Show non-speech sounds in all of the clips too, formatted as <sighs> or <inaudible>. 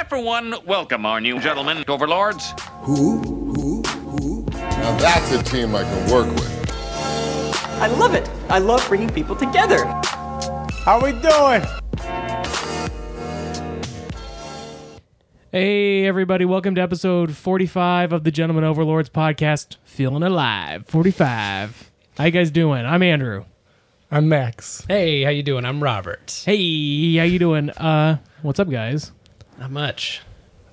I, for one, welcome our new gentlemen, overlords. Who? Who? Who? Now that's a team I can work with. I love it. I love bringing people together. How we doing? Hey, everybody, welcome to episode 45 of the Gentleman Overlords podcast. Feeling alive. 45. How you guys doing? I'm Andrew. I'm Max. Hey, how you doing? I'm Robert. Hey, how you doing? Uh, what's up, guys? Not much.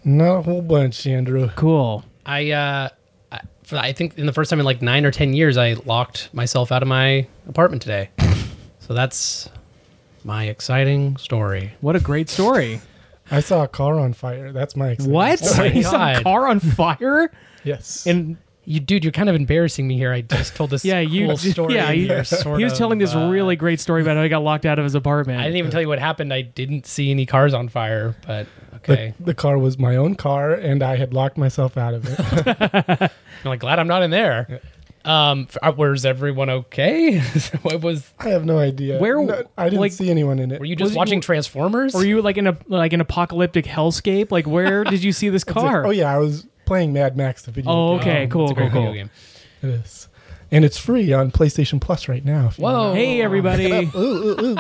Not a whole bunch, Andrew. Cool. I uh, I, for, I think in the first time in like nine or ten years, I locked myself out of my apartment today. <laughs> so that's my exciting story. What a great story. I saw a car on fire. That's my exciting what? story. <laughs> you saw a God. car on fire? Yes. And You, dude, you're kind of embarrassing me here. I just told this <laughs> yeah, you. cool story. yeah, and you, you're sort he was of, telling this uh, really great story about how he got locked out of his apartment. I didn't even tell you what happened. I didn't see any cars on fire, but the, okay. the car was my own car, and I had locked myself out of it. <laughs> <laughs> I'm like glad I'm not in there. Um, uh, was everyone okay? <laughs> what was? I have no idea. Where- No, I didn't like- see anyone in it. Were you just Was it- watching Transformers? Were you like in a like an apocalyptic hellscape? Like where did you see this It's like, car? oh yeah, I was playing Mad Max, the video. Oh, game. okay, Oh, cool, it's a cool, cool. game. It is, and it's free on PlayStation Plus right now. Whoa. Hey everybody. Ooh, ooh, ooh.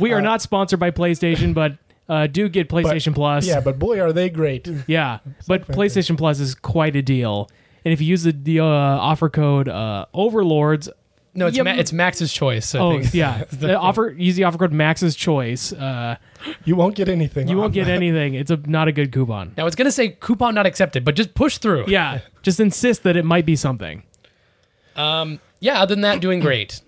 We are not sponsored by PlayStation, but uh, do get But- PlayStation Plus. Yeah, but boy, are they great. Yeah, but fantastic. PlayStation Plus is quite a deal. And if you use the, the uh, offer code uh, Overlords, No, it's Yeah, Ma- it's Max's choice. I oh think. yeah, <laughs> the offer use the offer code Max's Choice. Uh, You won't get anything. you won't get anything. It's a not a good coupon. Now it's gonna say coupon not accepted, but just push through. Yeah, just insist that it might be something. Um. Yeah. Other than that, doing great.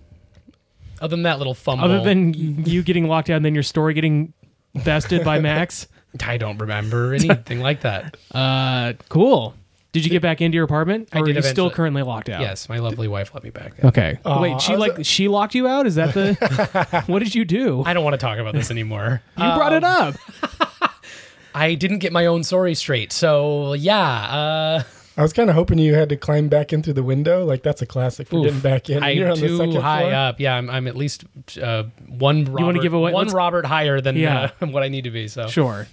Other than that little fumble. Other than you getting locked out then your story getting bested by <laughs> Max. I don't remember <laughs> anything like that. Uh, cool. Did you get back into your apartment? Or I are did you still currently locked out? Yes, my lovely wife let me back. In. Okay. Aw, Wait, she I was- like she locked you out? Is that the <laughs> What did you do? I don't want to talk about this anymore. you brought it up. I didn't get my own story straight, so yeah. Uh, I was kind of hoping you had to climb back in through the window. Like that's a classic for oof, getting back in. You're I'm on the too second high floor. up. Yeah, I'm, I'm at least uh, one. Robert, wanna give away- one let's- Robert higher than Yeah. uh, <laughs> what I need to be. So Sure.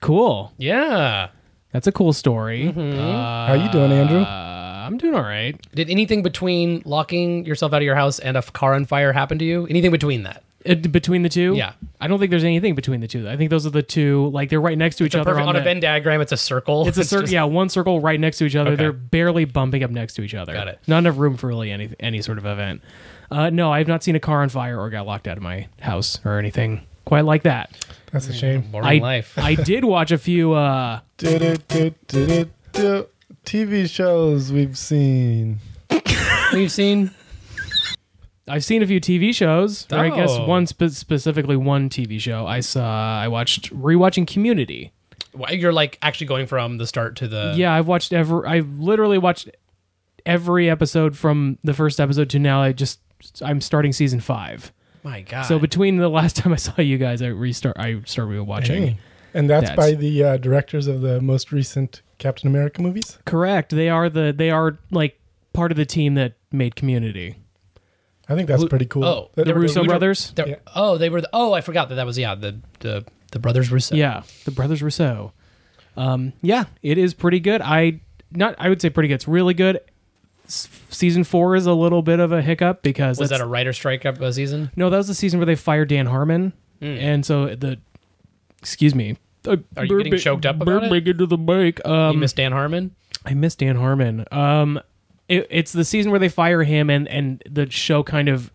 Cool. yeah. That's a cool story. How you doing, Andrew? Uh, I'm doing all right. Did anything between locking yourself out of your house and a f- car on fire happen to you? Anything between that? Uh, between the two? Yeah. I don't think there's anything between the two. I think those are the two. Like they're right next to each other. perfect on, on a the- Venn diagram. It's a circle. It's a circle. just- Yeah, one circle right next to each other. Okay. They're barely bumping up next to each other. Got it. Not enough room for really any any sort of event. Uh, no, I've not seen a car on fire or got locked out of my house or anything quite like that. That's a shame. Boring I life. I <laughs> did watch a few. Uh, TV shows we've seen. We've seen. I've seen a few TV shows. Or I guess Oh. one spe- specifically one TV show. I saw. I watched rewatching Community. Why- You're like actually going from the start to the. Yeah, I've watched every. I literally watched every episode from the first episode to now. I just I'm starting season five. My God. So between the last <laughs> time I saw you guys, I restart. I started rewatching. Hey. And that's, That's- by the uh, directors of the most recent Captain America movies. Correct. They are the. They are like part of the team that made Community. I think that's Who- pretty cool. oh, That- The were- Russo we brothers. They're- Yeah. Oh, they were. The, oh, I forgot that that was yeah the the the brothers Russo. Yeah, the brothers Rousseau. Um, yeah, it is pretty good. I not. I would say pretty good. It's really good. S- season four is a little bit of a hiccup because Was that a writer strike up a season? No, that was the season where they fired Dan Harmon, and so the excuse me. Hmm. Are you getting choked up about it? Burping into the mic. You Um, miss Dan Harmon. I miss Dan Harmon. Um, it, it's the season where they fire him, and and the show kind of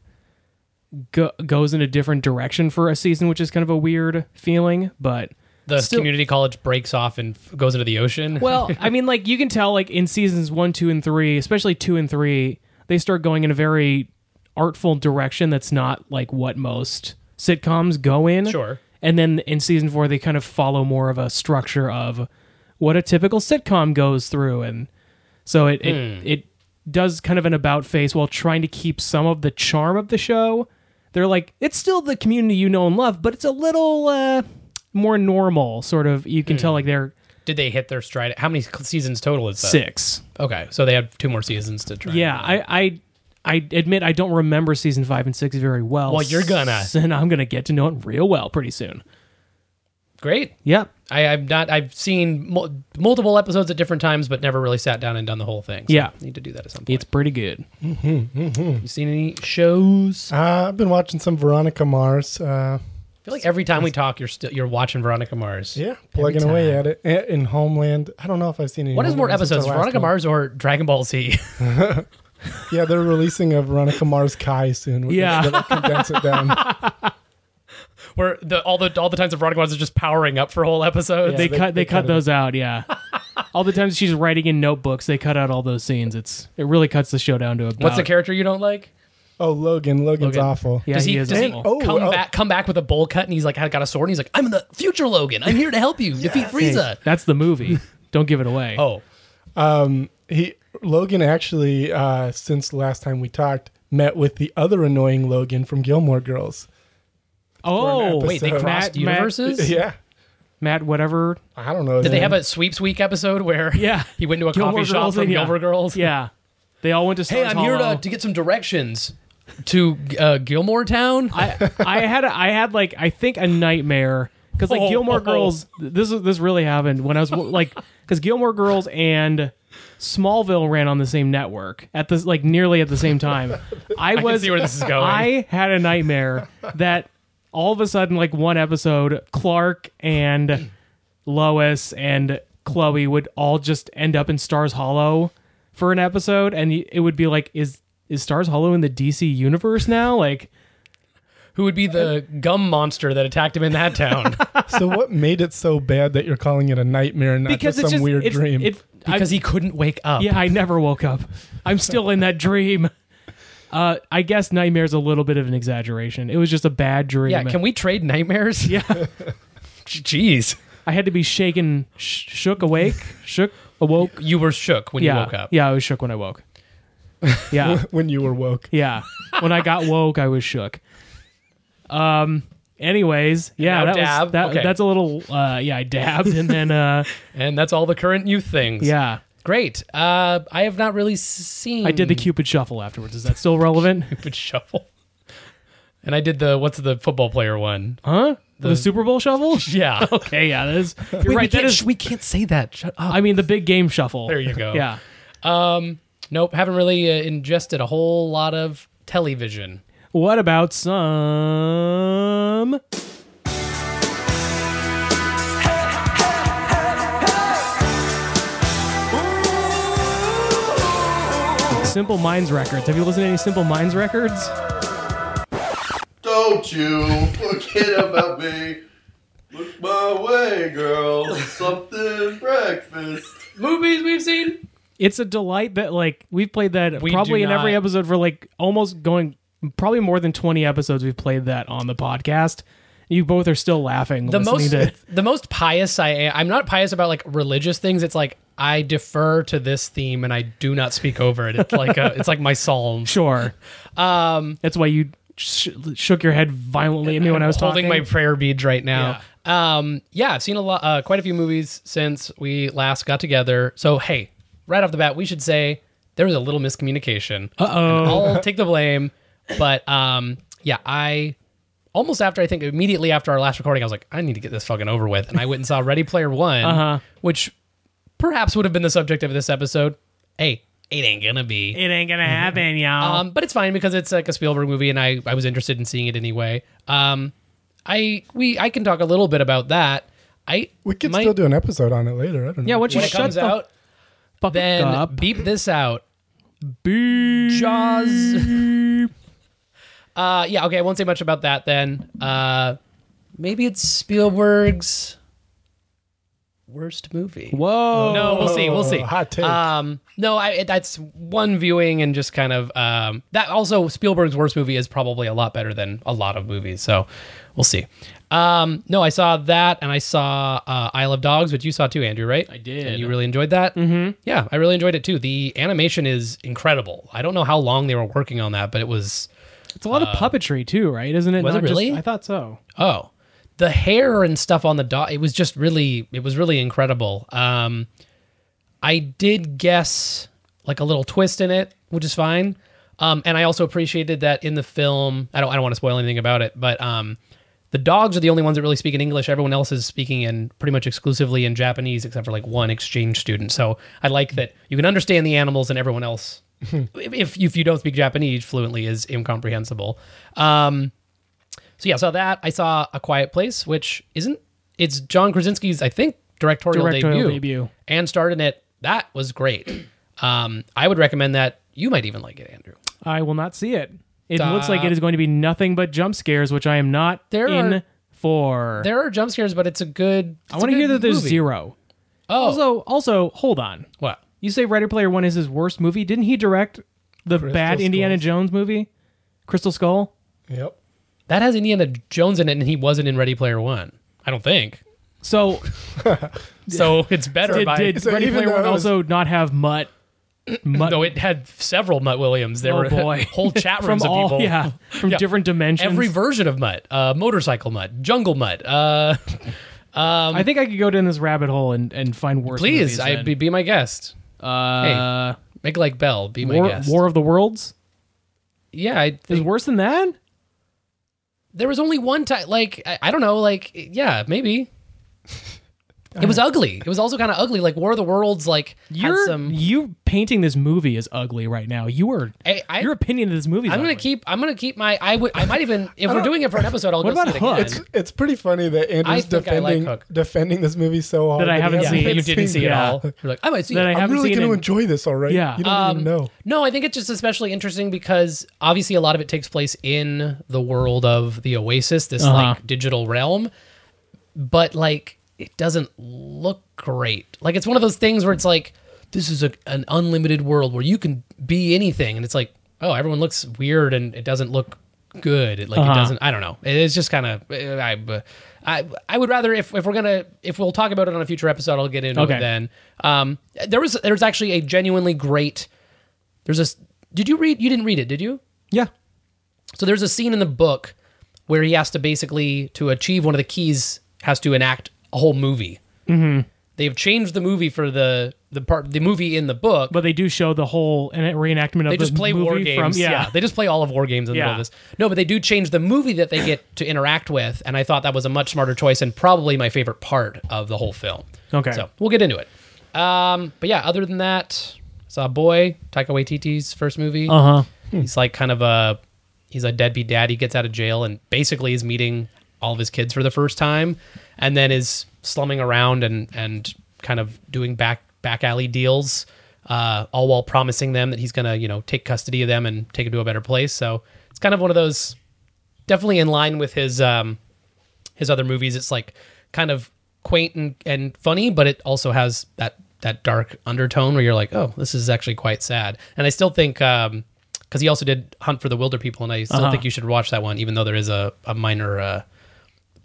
go, goes in a different direction for a season, which is kind of a weird feeling. But The still- community college breaks off and f- goes into the ocean. well, <laughs> I mean, like you can tell, like in seasons one, two, and three, especially two and three, they start going in a very artful direction that's not like what most sitcoms go in. Sure. And then in season four, they kind of follow more of a structure of what a typical sitcom goes through, and so it it, hmm. it does kind of an about face while trying to keep some of the charm of the show. They're like, it's still the community you know and love, but it's a little uh, more normal, sort of. You can tell like they're Did they hit their stride? How many seasons total is that? six. Okay, so they have two more seasons to try. Yeah, I, I I admit I don't remember season five and six very well. Well, you're gonna. <laughs> and I'm gonna get to know it real well pretty soon. Great. Yep. I, I've not. I've seen mul- multiple episodes at different times, but never really sat down and done the whole thing. So Yeah. need to do that at some point. It's pretty good. you seen any shows? Uh, I've been watching some Veronica Mars. Uh, I feel like every time we talk, you're still you're watching Veronica Mars. yeah, plugging away at it. A- In Homeland, I don't know if I've seen any. What is more Homeland since episodes, the last Veronica one. Mars or Dragon Ball Z? <laughs> Yeah, they're releasing a Veronica Mars Kai soon. Yeah. They'll condense it down. <laughs> Where the all the all the times of Veronica Mars is just powering up for whole episodes. they, they- cut they, they cut cut it. those out, yeah. <laughs> all the times she's writing in notebooks, they cut out all those scenes. It's it really cuts the show down to about What's the character you don't like? Oh, Logan. Logan's Logan. awful. Yeah, does he, he is does he. Oh, come oh. back come back with a bowl cut and he's like I got a sword and he's like I'm the future Logan. I'm here to help you defeat Frieza. That's the movie. <laughs> Don't give it away. Oh, He Logan actually, uh, since the last time we talked, met with the other annoying Logan from Gilmore Girls. Oh wait, they Matt- crossed Matt- universes. <laughs> Yeah, Matt, whatever. I don't know. his Did they have a sweeps week episode where <laughs> Yeah. <laughs> he went to a Gilmore coffee shop Girls from and- yeah. Gilmore Girls? Yeah, they all went to. Hey, Stars I'm here Hollow. to, to get some directions to uh, Gilmore Town. I I had a, I had like I think a nightmare because like Oh, Gilmore oh, oh. Girls. This is this really happened when I was like because Gilmore Girls and Smallville ran on the same network at this like nearly at the same time. I can was see where this is going. I had a nightmare that all of a sudden like one episode Clark and Lois and Chloe would all just end up in Stars Hollow for an episode and it would be like is is Stars Hollow in the DC universe now like Who would be the gum monster that attacked him in that town? <laughs> so what made it so bad that you're calling it a nightmare and not because just it's some just weird it's, dream? It, because I, he couldn't wake up. yeah, I never woke up. I'm still in that dream. Uh, I guess nightmare's a little bit of an exaggeration. It was just a bad dream. Yeah, can we trade nightmares? <laughs> Yeah, <laughs> Jeez. I had to be shaken, sh- shook awake, shook awoke. You were shook when yeah, you woke up. yeah, I was shook when I woke. <laughs> Yeah, when you were woke. yeah. When I got woke, I was shook. Um. Anyways, yeah, that dab. was that, Okay. that's a little. Uh, yeah, I dabbed, and then uh, And that's all the current youth things. yeah, Great. Uh, I have not really seen I did the Cupid shuffle afterwards. Is that still relevant? <laughs> Cupid shuffle. And I did the what's the football player one? Huh? The, Super Bowl shuffle? <laughs> Yeah. <laughs> Okay, yeah, that is. You're Wait, we right. That can't, is. we can't say that. Shut up. I mean, the big game shuffle. There you go. Yeah. Um, nope. Haven't really uh, ingested a whole lot of television. What about some? Simple Minds records. Have you listened to any Simple Minds records? Don't you forget about me. Look my way, girl. Something <laughs> breakfast. Movies we've seen. It's a delight that like we've played that We probably do in every not- episode for like almost going probably more than 20 episodes we've played that on the podcast. You both are still laughing The listening most to <laughs> the most pious I am. I'm not pious about like religious things. It's like I defer to this theme and I do not speak over it. It's like a, it's like my psalm. <laughs> Sure. Um, That's why you sh- shook your head violently at me when I was holding my prayer beads right now. Um, yeah, I've seen a lot, uh, quite a few movies since we last got together. So hey, right off the bat, we should say there was a little miscommunication. Uh Uh-oh. I'll take the blame, but um, yeah, I almost after I think immediately after our last recording, I was like, I need to get this fucking over with, and I went and saw Ready Player One, Uh-huh. which perhaps would have been the subject of this episode. Hey, it ain't gonna be. It ain't gonna happen, y'all. Um, but it's fine because it's like a Spielberg movie, and I, I was interested in seeing it anyway. Um, I we I can talk a little bit about that. I We could might- still do an episode on it later. I don't know. yeah, once you when it shut comes the out. fuck Then up. beep this out. Beep. Jaws. <laughs> Uh, yeah, okay. I won't say much about that then. Uh, maybe it's Spielberg's worst movie. Whoa. No, we'll see. We'll see. Hot take. Um, no, I, it, that's one viewing and just kind of um, that. Also, Spielberg's worst movie is probably a lot better than a lot of movies. So we'll see. Um, no, I saw that and I saw uh, Isle of Dogs, which you saw too, Andrew, right? I did. And you really enjoyed that. Mm-hmm. Yeah, I really enjoyed it too. The animation is incredible. I don't know how long they were working on that, but it was. It's a lot of puppetry too, right? Isn't it? Uh, was it not just- really? I thought so. Oh, the hair and stuff on the dog. It was just really, it was really incredible. Um, I did guess like a little twist in it, which is fine. Um, and I also appreciated that in the film. I don't, I don't want to spoil anything about it, but um, the dogs are the only ones that really speak in English. Everyone else is speaking in pretty much exclusively in Japanese, except for like one exchange student. So I like that you can understand the animals and everyone else, <laughs> if if you don't speak Japanese fluently, is incomprehensible. Um, so yeah, I saw that. I saw A Quiet Place, which isn't. It's John Krasinski's, I think, directorial, Directorial debut, debut. and starred in it. That was great. <clears throat> Um, I would recommend that. You might even like it, Andrew. I will not see it. It Stop. looks like it is going to be nothing but jump scares, which I am not There in are- for. There are jump scares, but it's a good. I want to hear that there's zero. Oh, Also, also, hold on. what? You say Ready Player One is his worst movie? Didn't he direct the bad Indiana Jones movie, Crystal Skull? Yep. That has Indiana Jones in it, and he wasn't in Ready Player One. I don't think. So <laughs> So it's better did, by. did So Ready Player One was- also not have Mutt? Mutt no, it had several Mutt Williams. There oh were <laughs> boy, whole chat <laughs> from rooms of all people. yeah from Yeah. different dimensions. Every version of Mutt, uh, motorcycle Mutt, jungle Mutt. Uh, I think I could go down this rabbit hole and, and find worse. please, I than- be, be my guest. uh, Make like Bell. Be my War, guest. War of the Worlds yeah, I is worse than that. There was only one time. Like I, I don't know. Like yeah, maybe. It was ugly. It was also kind of ugly. Like War of the Worlds. Like You're some. you painting this movie as ugly right now. You are I, I, your opinion of this movie. I'm gonna keep. I'm gonna keep my. I would. I might even. If we're doing it for an episode, I'll What go about see it Hook? again. It's it's pretty funny that Andrew's think I like defending Hook. defending this movie so hard That I he haven't hasn't seen. yeah, you didn't see it Yeah. all. You're like, I might see That it. I I'm haven't really seen going to it. enjoy this, all right? Yeah. You don't Um, even know. No, I think it's just especially interesting because obviously a lot of it takes place in the world of the Oasis, this Uh-huh. like digital realm. But like it doesn't look great. Like it's one of those things where it's like this is a, an unlimited world where you can be anything and it's like, oh, everyone looks weird and it doesn't look good. It like Uh-huh. it doesn't I don't know. It's just kind of I, I I would rather if if we're going to if we'll talk about it on a future episode, I'll get into Okay. it then. Um there was there's actually a genuinely great there's a. Did you read? You didn't read it, did you? Yeah. So there's a scene in the book where he has to basically to achieve one of the keys has to enact a whole movie. Mm-hmm. They've changed the movie for the the part the movie in the book. But they do show the whole reenactment of they just the play movie war games. from yeah. they just play all of war games in the middle of this. No, but they do change the movie that they get to interact with, and I thought that was a much smarter choice and probably my favorite part of the whole film. Okay. So we'll get into it. Um, but yeah, other than that, saw Boy, Taika Waititi's first movie. Uh huh. He's like kind of a he's a deadbeat dad. He gets out of jail and basically is meeting all of his kids for the first time, and then is slumming around and and kind of doing back back alley deals, uh, all while promising them that he's gonna you know take custody of them and take them to a better place. So it's kind of one of those definitely in line with his um his other movies. It's like kind of quaint and, and funny, but it also has that that dark undertone where you're like, oh, this is actually quite sad. And I still think um because he also did Hunt for the Wilderpeople, and I still Uh-huh. think you should watch that one, even though there is a a minor uh,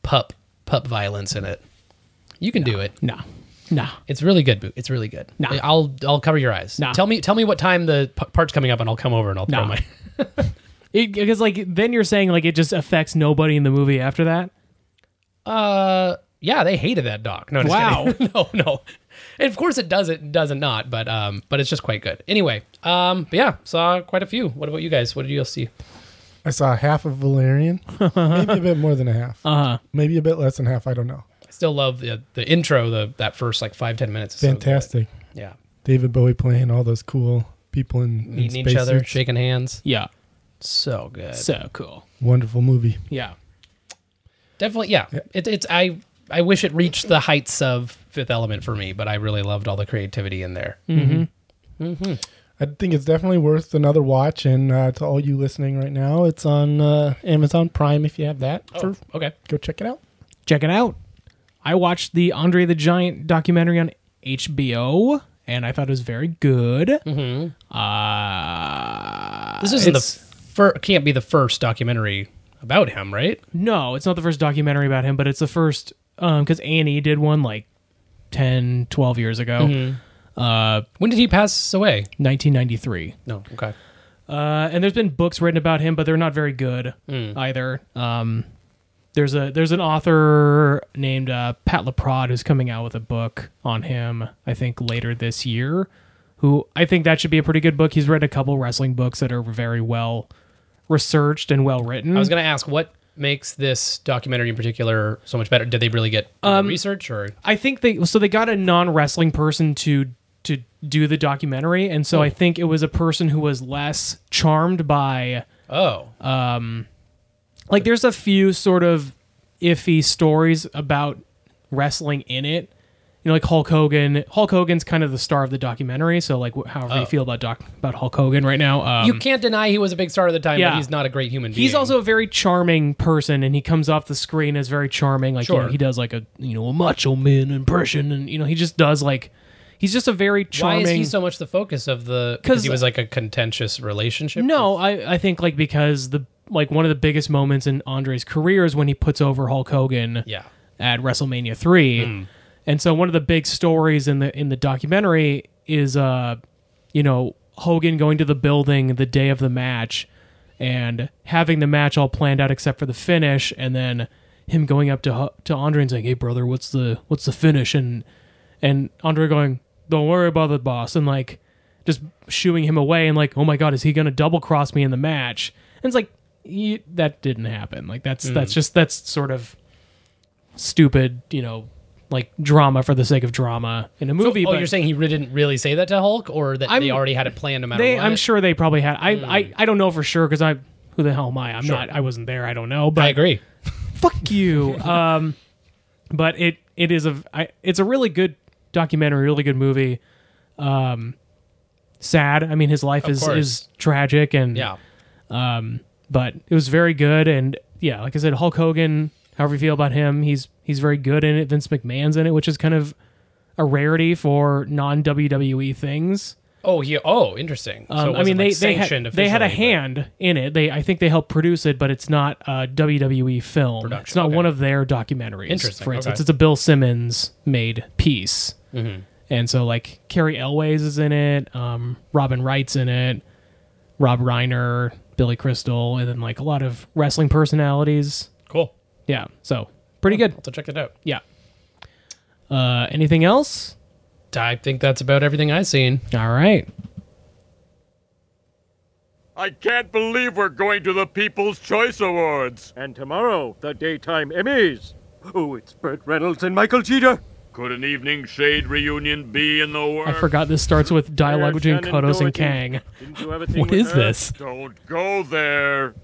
pup pup violence in it. You can do it. No. No. It's really good. Boo. It's really good. Nah. I'll I'll cover your eyes. Nah. Tell me tell me what time the p- part's coming up, and I'll come over and I'll throw Nah. my. <laughs> Because like then you're saying like it just affects nobody in the movie after that. Uh, yeah, they hated that doc. No, just Wow. kidding. <laughs> no, no. And of course it does. It doesn't not, but um, but it's just quite good. Anyway, um, but yeah, saw quite a few. What about you guys? What did you guys see? I saw half of Valerian, maybe a bit more than a half, Uh huh. maybe a bit less than half. I don't know. I still love the the intro. The that first like five ten minutes. Is so. Fantastic. yeah, David Bowie playing all those cool people in, in meeting each other, spacesuits. shaking hands. Yeah. So good. So cool. Wonderful movie. Yeah. Definitely, yeah. It, it's I I wish it reached the heights of Fifth Element for me, but I really loved all the creativity in there. I think it's definitely worth another watch. And uh, to all you listening right now, it's on uh, Amazon Prime if you have that. Oh, For, okay. go check it out. Check it out. I watched the Andre the Giant documentary on HBO, and I thought it was very good. Mm-hmm. Uh, This isn't the it's- fir- can't be the first documentary about him, right? No, it's not the first documentary about him, but it's the first because um because Annie did one like 10, 12 years ago. Mm-hmm. Uh When did he pass away? 1993. No. Okay. Uh and there's been books written about him, but they're not very good either. Um there's a there's an author named uh, Pat LaPrade who's coming out with a book on him, I think later this year. Who I think that should be a pretty good book. He's read a couple wrestling books that are very well researched and well written. I was gonna ask what makes this documentary in particular so much better? Did they really get um, research or? I think they so they got a non wrestling person to to do the documentary, and so Oh. I think it was a person who was less charmed by Oh, like there's a few sort of iffy stories about wrestling in it. You know, like Hulk Hogan. Hulk Hogan's kind of the star of the documentary, so like wh- however you feel about doc about Hulk Hogan right now. Um, you can't deny he was a big star at the time, yeah. but he's not a great human being. He's also a very charming person, and he comes off the screen as very charming. Like you know, Sure. he does like a you know a macho man impression, and you know he just does like he's just a very charming. Why is he so much the focus of the? Because he was like a contentious relationship. No, I I think like because the like one of the biggest moments in Andre's career is when he puts over Hulk Hogan. Yeah. at WrestleMania three, Hmm. and so one of the big stories in the in the documentary is uh, you know Hogan going to the building the day of the match and having the match all planned out except for the finish, and then him going up to to Andre and saying, "Hey brother, what's the what's the finish?" and and Andre going, "Don't worry about the boss," and like just shooing him away and like, "Oh my god, is he gonna double cross me in the match?" And it's like you, that didn't happen. Like that's that's just that's sort of stupid, you know, like drama for the sake of drama in a movie. oh, but you're saying he didn't really say that to Hulk, or that I'm- they already had it planned no matter they? what? I'm sure they probably had. I I, I don't know for sure because I who the hell am I? I'm not. I wasn't there. I don't know. But I agree. <laughs> fuck you. <laughs> Um, but it it is a I, it's a really good documentary, really good movie. Um, sad. I mean, his life is course. is tragic and Yeah. but it was very good and yeah like i said hulk hogan however you feel about him he's he's very good in it vince mcmahon's in it which is kind of a rarity for non-wwe things Oh, he. Oh, interesting. So um, it i wasn't, mean they like, they sanctioned had, they had a officially, but- hand in it they i think they helped produce it but it's not a wwe film Production, it's not okay. one of their documentaries Interesting, for instance okay. it's a bill simmons made piece Mm-hmm. and so like cary elwes is in it um, robin wright's in it rob reiner billy crystal and then like a lot of wrestling personalities Cool. yeah, so pretty good. So check it out. Yeah. Uh, anything else? I think that's about everything I've seen. All right. I can't believe we're going to the People's Choice Awards. And tomorrow, the daytime Emmys. Oh, it's Burt Reynolds and Michael Jeter. Could an evening shade reunion be in the works? I forgot this starts with dialogue between Kodos and Kang. Didn't you have a thing What is her? this? Don't go there.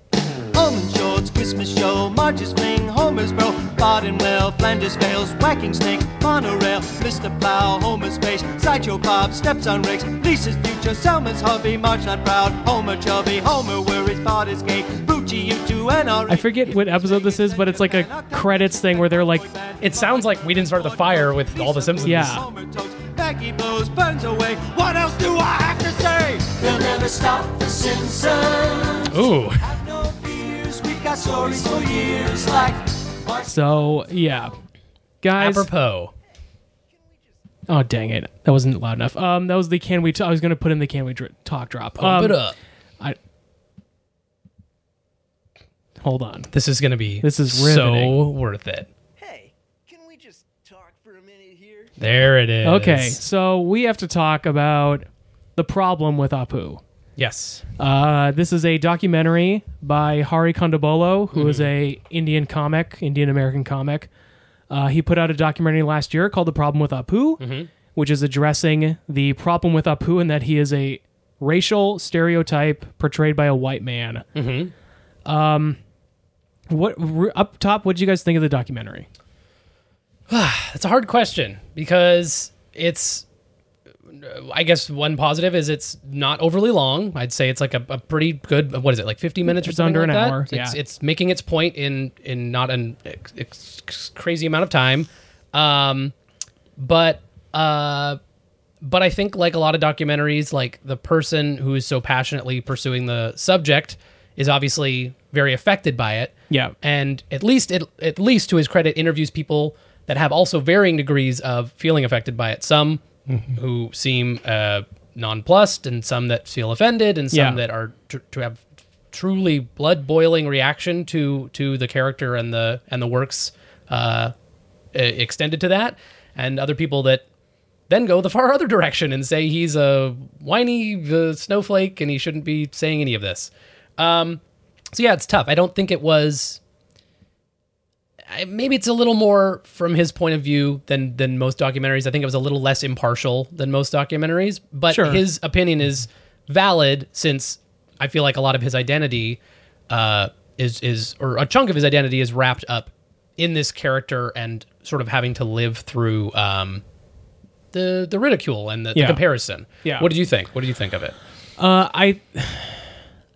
Almond Shorts, Christmas show, Marge's fling, Homer's bro, Barden well, Flanders fails, whacking snakes, monorail, Mr. Plow, Homer's face, Sideshow Bob, steps on rakes, Lisa's future, Selma's hubby, Marge not proud, Homer chubby, Homer worries, Bart is gay, Bucci, you two, and I forget what episode this is, but it's like a credits thing where they're like, It sounds like we didn't start the fire with all the Simpsons. Yeah. Maggie blows, burns away. What else do I have to say? They'll never stop the Simpsons. Ooh. Have no fears, we've got stories for years like. so yeah, guys. Apropos. Oh dang it, that wasn't loud enough. Um, that was the can we? T- I was gonna put in the can we dr- talk drop. Pump Um, it up. I. Hold on. This is going to be This is so riveting. worth it. Hey, can we just talk for a minute here? There it is. Okay, so we have to talk about the problem with Apu. Yes. Uh, this is a documentary by Hari Kondabolu, who is a Indian comic, Indian American comic. Uh, he put out a documentary last year called "The Problem with Apu," which is addressing the problem with Apu and that he is a racial stereotype portrayed by a white man. Um, what r- up top? What did you guys think of the documentary? <sighs> That's a hard question because it's. I guess one positive is it's not overly long. I'd say it's like a, a pretty good. What is it like? Fifty minutes or It's something under like an that? hour, It's, yeah. it's making its point in in not an ex, ex, crazy amount of time, um, but uh, but I think like a lot of documentaries, like the person who is so passionately pursuing the subject is obviously very affected by it. Yeah. and at least it, at least to his credit, interviews people that have also varying degrees of feeling affected by it. Some who seem uh, nonplussed, and some that feel offended, and some Yeah. that are tr- to have truly blood boiling reaction to to the character and the and the works uh, extended to that, and other people that then go the far <laughs> other direction and say he's a whiny uh, snowflake and he shouldn't be saying any of this. Um, so yeah, it's tough. I don't think it was maybe it's a little more from his point of view than than most documentaries. I think it was a little less impartial than most documentaries, but Sure. his opinion is valid since I feel like a lot of his identity uh, is is or a chunk of his identity is wrapped up in this character and sort of having to live through um, the the ridicule and the, the comparison. Yeah. What did you think? What did you think of it? Uh, I.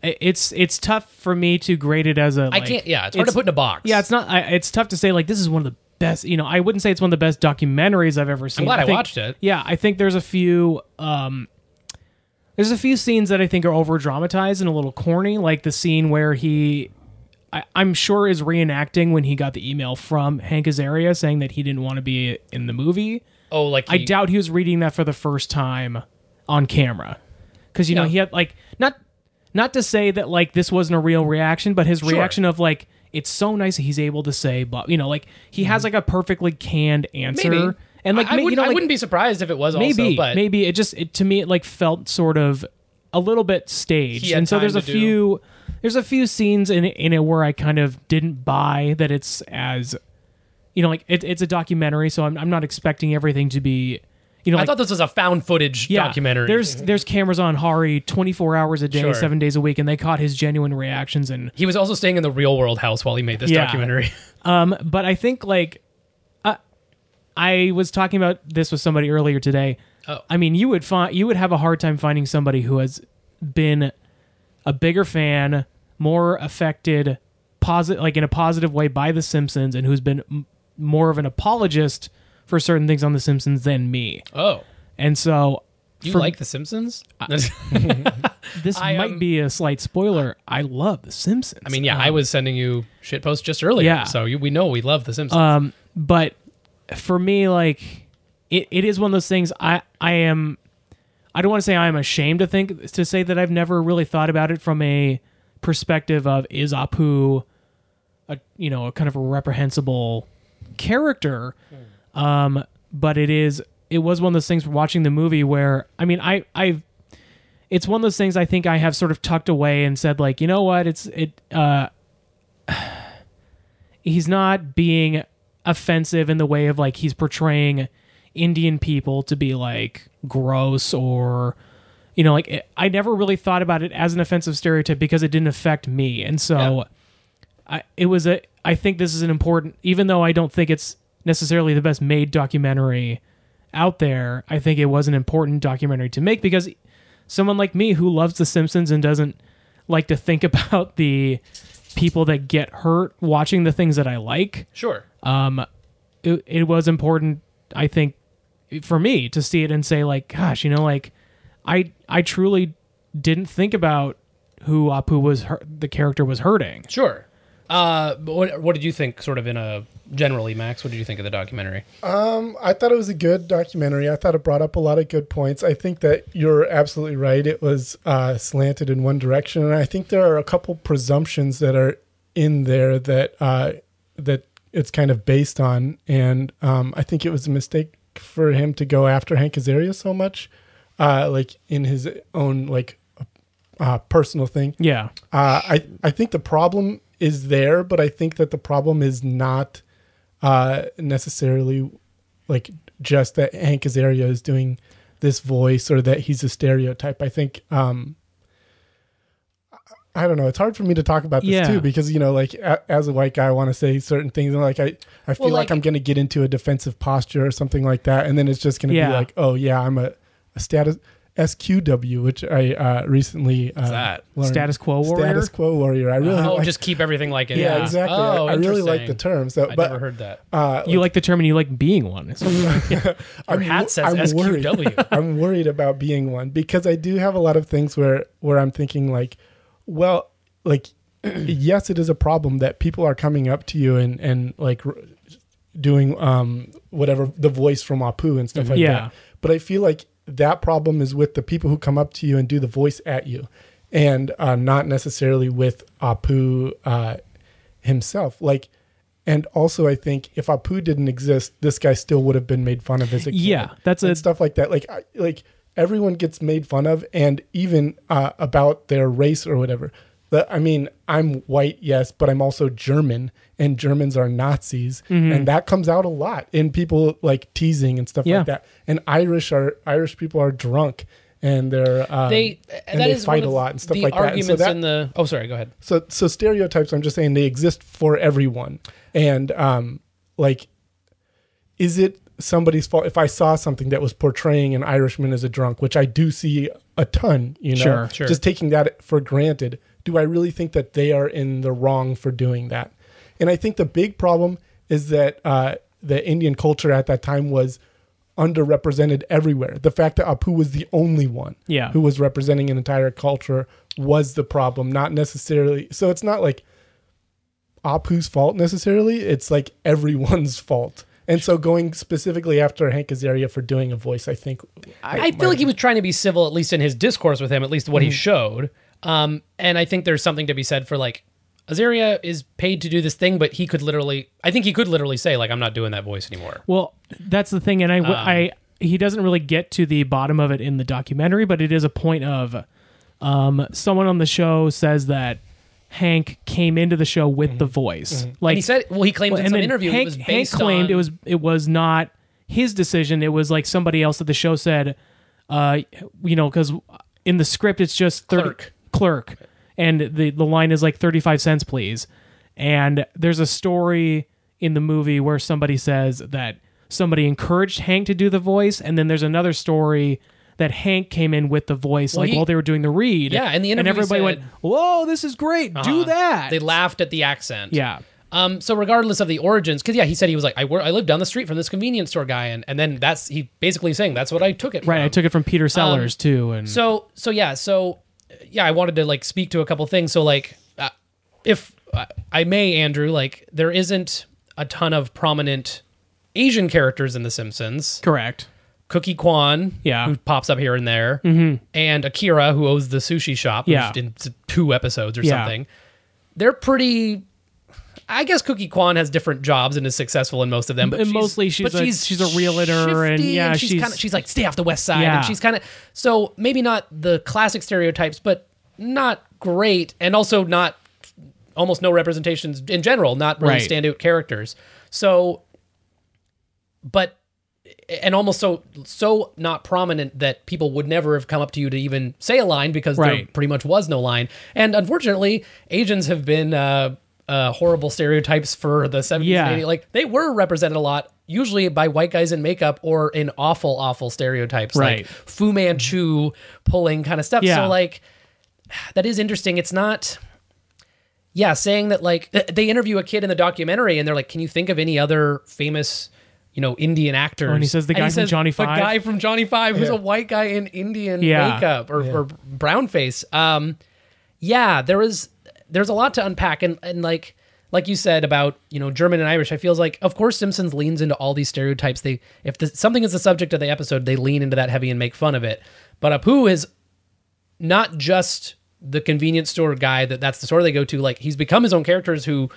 It's it's tough for me to grade it as a. I like- can't. Yeah, it's hard to put in a box. Yeah, it's not. I, it's tough to say like this is one of the best. You know, I wouldn't say it's one of the best documentaries I've ever seen. glad I think- watched it. Yeah, I think there's a few. um There's a few scenes that I think are over dramatized and a little corny, like the scene where he. I, I'm sure is reenacting when he got the email from Hank Azaria saying that he didn't want to be in the movie. Oh, like I doubt he was reading that for the first time on camera, because you know he had like not not to say that like this wasn't a real reaction, but his Sure. reaction of like it's so nice that he's able to say, but you know, like he has like a perfectly canned answer, Mm-hmm. Maybe. and like I, I, ma- would, you know, I like, wouldn't be surprised if it was maybe also, but maybe it just it, to me it like felt sort of a little bit staged, had and so time there's a to do- few there's a few scenes in it, in it where I kind of didn't buy that it's as you know like it, it's a documentary, so I'm I'm not expecting everything to be. You know, I thought this was a found footage yeah, documentary. There's there's cameras on Hari 24 hours a day, Sure. seven days a week, and they caught his genuine reactions. And he was also staying in the real world house while he made this Yeah. documentary. <laughs> um, but I think like, uh, I was talking about this with somebody earlier today. Oh. I mean, you would find you would have a hard time finding somebody who has been a bigger fan, more affected, positive like in a positive way by The Simpsons, and who's been m- more of an apologist for certain things on The Simpsons than me. Oh, And so. you for- like The Simpsons? <laughs> this I, might um, be a slight spoiler. I love The Simpsons. I mean, yeah, I Um, was sending you shit posts just earlier. Yeah. So you, we know we love The Simpsons. Um, but for me, like it, it is one of those things. I I am. I don't want to say I am ashamed to think to say that I've never really thought about it from a perspective of is Apu a you know a kind of a reprehensible character. Um, but it is it was one of those things watching the movie where I mean I I've it's one of those things I think I have sort of tucked away and said like you know what it's it uh <sighs> he's not being offensive in the way of like he's portraying Indian people to be like gross or you know like it, I never really thought about it as an offensive stereotype because it didn't affect me and so Yeah. I it was a I think this is an important even though I don't think it's necessarily the best made documentary out there I think it was an important documentary to make because someone like me who loves the Simpsons and doesn't like to think <laughs> about the people that get hurt watching the things that I like sure. um it, it was important i think for me to see it and say like gosh you know like i i truly didn't think about who apu was hurt, the character was hurting Sure. Uh, what, what did you think, sort of in a generally, Max? What did you think of the documentary? I thought it was a good documentary. I thought it brought up a lot of good points. I think that you're absolutely right. It was uh, slanted in one direction, and I think there are a couple presumptions that are in there that uh, that it's kind of based on. And um, I think it was a mistake for him to go after Hank Azaria so much, uh, like in his own like uh, personal thing. yeah Uh, I I think the problem is there, but I think that the problem is not uh, necessarily like just that Hank Azaria is doing this voice or that he's a stereotype. I think um, I don't know. It's hard for me to talk about this Yeah. too because you know, like a, as a white guy, I want to say certain things, and like I I feel Well, like, like- I'm going to get into a defensive posture or something like that, and then it's just going to Yeah. be like, oh yeah, I'm a, a status. SQW, which I uh, recently uh, that? learned. Status quo warrior? Status quo warrior. I really Oh, like just keep everything like it. yeah, is. exactly. Oh, I, I really like the term. So, I but never heard that. uh, you like the term and you like being one <laughs> Your I'm hat says I'm worried. SQW. <laughs> I'm worried about being one because I do have a lot of things where where I'm thinking like, well, like <clears throat> yes, it is a problem that people are coming up to you and and like r- doing um whatever the voice from Apu and stuff like Yeah. that. But I feel like that problem is with the people who come up to you and do the voice at you, and uh, not necessarily with Apu uh, himself. Like. And also, I think if Apu didn't exist, this guy still would have been made fun of as a kid. Yeah, that's and a- stuff like that. Like, I, like everyone gets made fun of, and even uh, about their race or whatever. The, I mean, I'm white, yes, but I'm also German, and Germans are Nazis, and that comes out a lot in people like teasing and stuff Yeah. like that. And Irish are Irish people are drunk, and they're um, They and that they fight a lot and stuff like that. And arguments so that in the. Oh, sorry. Go ahead. so so stereotypes. I'm just saying they exist for everyone, and um, like, is it somebody's fault if I saw something that was portraying an Irishman as a drunk, which I do see a ton, you know, Sure, sure. just taking that for granted. Do I really think that they are in the wrong for doing that? And I think the big problem is that uh, the Indian culture at that time was underrepresented everywhere. The fact that Apu was the only one Yeah. who was representing an entire culture was the problem, not necessarily. So it's not like Apu's fault necessarily. It's like everyone's <laughs> fault. And so going specifically after Hank Azaria for doing a voice, I think I, feel like he was trying to be civil, at least in his discourse with him, at least what he showed. Um, and I think there's something to be said for like Azaria is paid to do this thing, but he could literally, I think he could literally say like, I'm not doing that voice anymore. Well, that's the thing, and I, I he doesn't really get to the bottom of it in the documentary, but it is a point of um, someone on the show says that Hank came into the show with the voice, like And he said, well, he claimed Well, in and some interview Hank, it was Hank claimed on it was it was not his decision. It was like somebody else at the show said, uh, you know, because in the script it's just 30, Clerk. Clerk, and the the line is like thirty five cents, please. And there's a story in the movie where somebody says that somebody encouraged Hank to do the voice, and then there's another story. That Hank came in with the voice, like he- while they were doing the read. Yeah, in the and interview he everybody said- went, "Whoa, this is great! Do Uh-huh. that!" They laughed at the accent. yeah, Um, so regardless of the origins, because yeah, he said he was like, I I live down the street from this convenience store guy, and and then that's he basically saying that's what I took it. right. from. I took it from Peter Sellers too, and So so yeah, so yeah, I wanted to like speak to a couple things. So like, uh, if uh, I may, Andrew, like there isn't a ton of prominent Asian characters in The Simpsons. correct. Cookie Kwan, Yeah. who pops up here and there, and Akira, who owns the sushi shop, Yeah. in two episodes or Yeah. something. They're pretty. I guess Cookie Kwan has different jobs and is successful in most of them. But And she's- mostly she's but a- she's a realtor and, yeah, she's, she's- kind of she's like stay off the west side Yeah. and she's kind of so maybe not the classic stereotypes, but not great and also not almost no representations in general, not really Right. standout characters. So, but and almost so so not prominent that people would never have come up to you to even say a line because there pretty much was no line. And unfortunately, Asians have been uh, uh, horrible stereotypes for the 70s Yeah. and 80s. Like they were represented a lot, usually by white guys in makeup or in awful, awful stereotypes Right. like Fu Manchu pulling kind of stuff. Yeah. So like that is interesting. It's not. Yeah, saying that like they interview a kid in the documentary and they're like, "Can you think of any other famous, you know, Indian actors?" Oh, and he says the guy from Johnny Five, The guy from Johnny Five, who's a white guy in Indian Yeah. makeup or, or brown face. Um, yeah, there was there's a lot to unpack and and like like you said about you know German and Irish. I feels like of course Simpsons leans into all these stereotypes. They if the, something is the subject of the episode, they lean into that heavy and make fun of it. But Apu is not just the convenience store guy that that's the store they go to. Like he's become his own characters who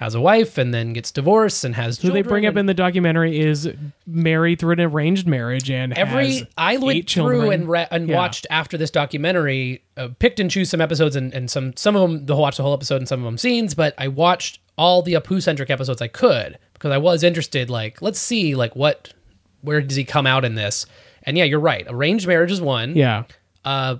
has a wife and then gets divorced and has who they bring up in the documentary is married through an arranged marriage and every has I went children. through and re- and Yeah. watched after this documentary, uh, picked and choose some episodes and, and some some of them the whole watch the whole episode and some of them scenes, but I watched all the Apu centric episodes I could because I was interested. Like, let's see, like what, where does he come out in this? And yeah, you're right. Arranged marriage is one. Yeah, Uh,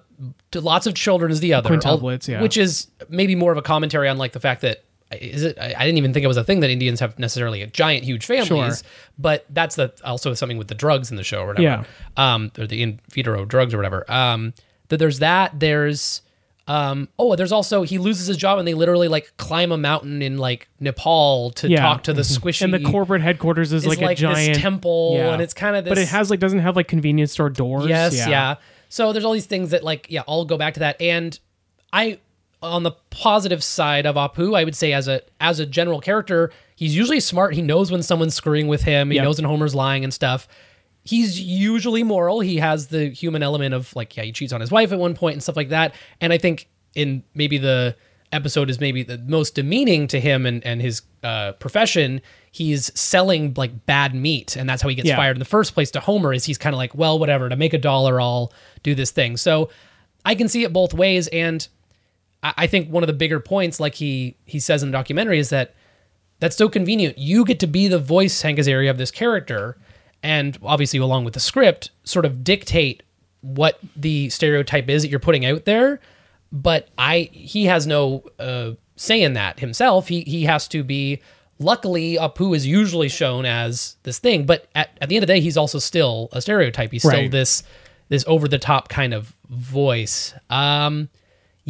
lots of children is the other. Quintuplets, yeah. Which is maybe more of a commentary on like the fact that is it? I, I didn't even think it was a thing that Indians have necessarily a giant, huge families. Sure. But that's the also something with the drugs in the show or whatever. Yeah. Um, or the in vitro drugs or whatever. Um, that there's that. There's um. Oh, there's also he loses his job and they literally like climb a mountain in like Nepal to Yeah. talk to the squishy. and the corporate headquarters is, is like, like, a giant this temple, yeah. and it's kind of this. but it has like doesn't have like convenience store doors. Yes, yeah. So there's all these things that like yeah, I'll go back to that. And I on the positive side of Apu, I would say as a as a general character, he's usually smart. He knows when someone's screwing with him. He Yep. knows when Homer's lying and stuff. He's usually moral. He has the human element of like yeah, he cheats on his wife at one point and stuff like that. And I think in maybe the episode is maybe the most demeaning to him and, and his uh, profession. He's selling like bad meat, and that's how he gets Yeah. fired in the first place. To Homer, is he's kind of like, well, whatever, to make a dollar, I'll do this thing. So I can see it both ways, and I, I think one of the bigger points, like he he says in the documentary, is that that's so convenient. You get to be the voice Hank Azaria of this character, and obviously along with the script, sort of dictate what the stereotype is that you're putting out there. But I he has no uh, say in that himself. He he has to be. Luckily, Apu is usually shown as this thing, but at, at the end of the day, he's also still a stereotype. He's still Right. this this over the top kind of voice. Um,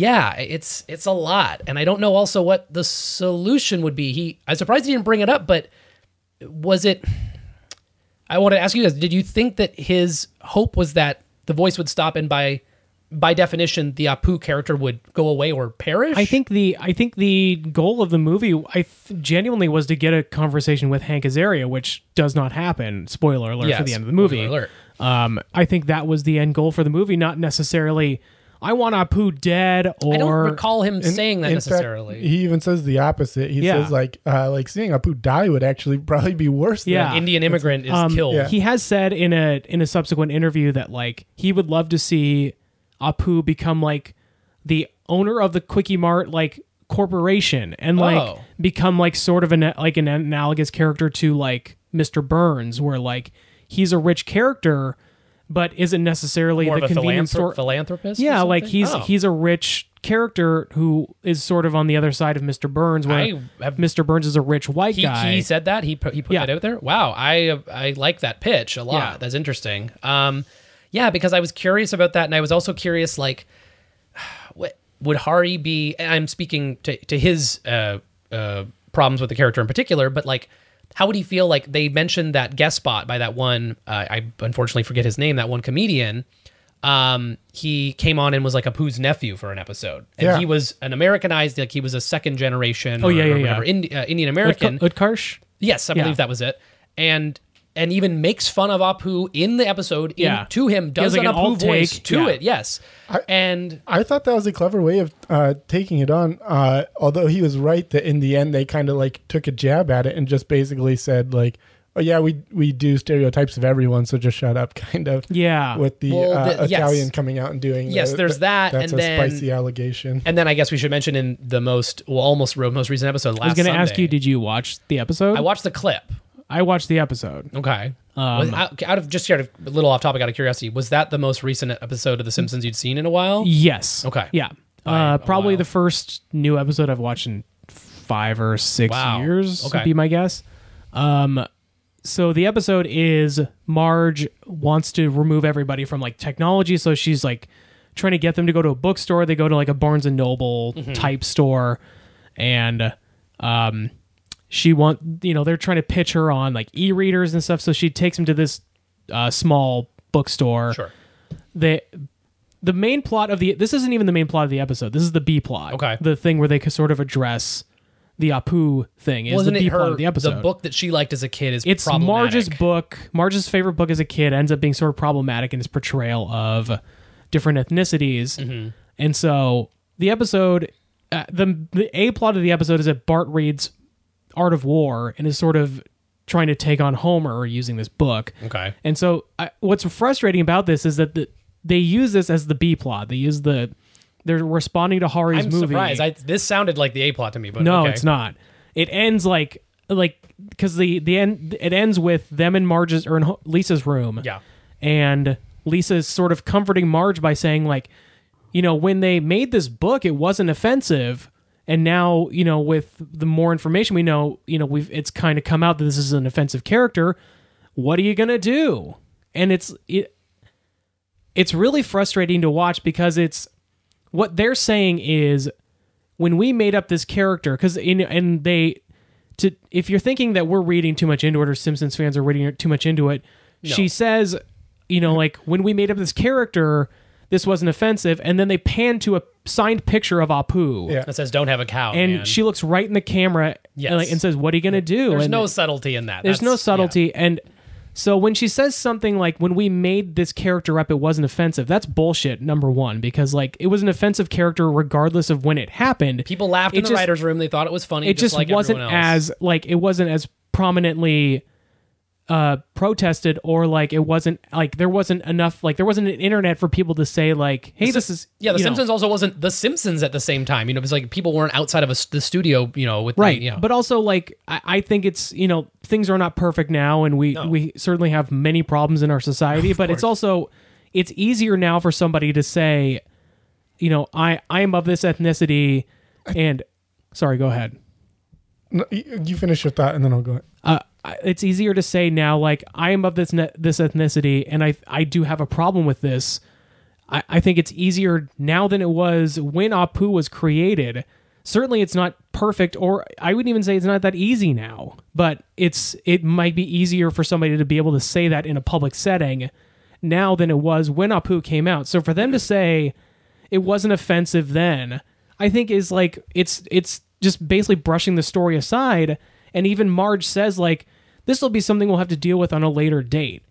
yeah, it's it's a lot, and I don't know also what the solution would be. He, I'm surprised he didn't bring it up, but was it? I want to ask you this: Did you think that his hope was that the voice would stop, and by by definition, the Apu character would go away or perish? I think the I think the goal of the movie I th- genuinely was to get a conversation with Hank Azaria, which does not happen. Spoiler alert for the end of the movie. spoiler alert. Um, I think that was the end goal for the movie, not necessarily. I want Apu dead, or I don't recall him In- saying that necessarily. Fact, he even says the opposite. He Yeah. says like uh, like seeing Apu die would actually <laughs> probably be worse. Yeah. than Indian immigrant is Um, killed. yeah. He has said in a in a subsequent interview that like he would love to see Apu become like the owner of the Kwik-E-Mart like corporation and like Oh. become like sort of an like an analogous character to like Mr. Burns, where like he's a rich character, but isn't necessarily More the convenience store. philanthropist. Yeah, like he's Oh. he's a rich character who is sort of on the other side of Mr. Burns, where I have- Mr. Burns is a rich white he, guy. he said that he put he put Yeah. that out there. Wow, I I like that pitch a lot. Yeah. That's interesting. Um, yeah, because I was curious about that, and I was also curious like, <sighs> what would Hari be? I'm speaking to to his uh uh problems with the character in particular, but like. How would he feel like they mentioned that guest spot by that one? Uh, I unfortunately forget his name. That one comedian. Um, he came on and was like Apu's nephew for an episode, and Yeah. he was an Americanized, like he was a second generation. Oh, or- yeah, yeah, or yeah. Indi- uh, Indian American. Utk- Utkarsh? Yes, I Yeah. believe that was it. And and even makes fun of Apu in the episode in, Yeah. to him, does like, an an Apu voice take, to yeah. it, yes. and I thought that was a clever way of uh, taking it on. Uh, although he was right that in the end they kind of like took a jab at it and just basically said like, "Oh yeah, we we do stereotypes of everyone, so just shut up." <laughs> Kind of. Yeah. With the, Well, uh, the- yes. Italian coming out and doing. Yes, the- there's the- that, That's and a then- spicy allegation. and then I guess we should mention in the most well almost most recent episode last I was going to ask you, did you watch the episode? I watched the clip. I watched the episode. Okay. Um, out, out of just out of a little off topic, out of curiosity, was that the most recent episode of The Simpsons you'd seen in a while? Yes. Okay. Yeah. By Uh, a probably while. the first new episode I've watched in five or six Wow. years Okay. would be my guess. Um, so the episode is Marge wants to remove everybody from like technology, so she's like trying to get them to go to a bookstore. They go to like a Barnes and Noble Mm-hmm. type store, and um, she want you know they're trying to pitch her on like e-readers and stuff. So she takes them to this uh, small bookstore Sure. the the main plot of the this isn't even the main plot of the episode. This is the B plot. Okay. The thing where they could sort of address the Apu thing is Wasn't the it B her plot of the episode. the book that she liked as a kid is it's problematic. Marge's book. Marge's favorite book as a kid ends up being sort of problematic in its portrayal of different ethnicities. Mm-hmm. And so the episode, uh, the the A plot of the episode is that Bart reads Art of War and is sort of trying to take on Homer using this book. Okay. And so, I, what's frustrating about this is that the, they use this as the B plot. They use the they're responding to Hari's I'm movie. surprised. I, this sounded like the A plot to me, but no, okay. it's not. It ends like like because the the end it ends with them in Marge's or in Lisa's room. Yeah. and Lisa's sort of comforting Marge by saying like, you know, when they made this book, it wasn't offensive. And now, you know, with the more information we know, you know, we've it's kind of come out that this is an offensive character. What are you gonna do? And it's it, it's really frustrating to watch because it's what they're saying is when we made up this character because in and they to if you're thinking that we're reading too much into it or Simpsons fans are reading too much into it, she says, you know, like when we made up this character, this wasn't offensive, and then they pan to a signed picture of Apu. Yeah. That says don't have a cow. And man. she looks right in the camera Yes. and, like, and says, "What are you gonna do?" there's And no subtlety in that. there's no That's- subtlety, and so when she says something like, "When we made this character up, it wasn't offensive," that's bullshit. Number one, because like it was an offensive character regardless of when it happened. Yeah. People laughed It in the just- writers' room. They thought it was funny. it just like wasn't else. as like it wasn't as prominently uh protested or like it wasn't like there wasn't enough like there wasn't an internet for people to say like hey this is Yeah, The you know, Simpsons also wasn't The Simpsons at the same time. You know, it was like people weren't outside of a s the studio. You know, with the- right you know. but also like I, I think it's you know things are not perfect now and we we certainly have many problems in our society but it's also it's easier now for somebody to say you know i i am of this ethnicity and sorry go ahead No, you you finish your thought and then I'll go. uh, I- it's easier to say now like I am of this ne- this ethnicity and I I do have a problem with this. I, I think it's easier now than it was when Apu was created. Certainly, it's not perfect, or I wouldn't even say it's not that easy now. But it's it might be easier for somebody to be able to say that in a public setting now than it was when Apu came out. So for them to say it wasn't offensive then, I think is like it's it's just basically brushing the story aside. And even Marge says like this will be something we'll have to deal with on a later date.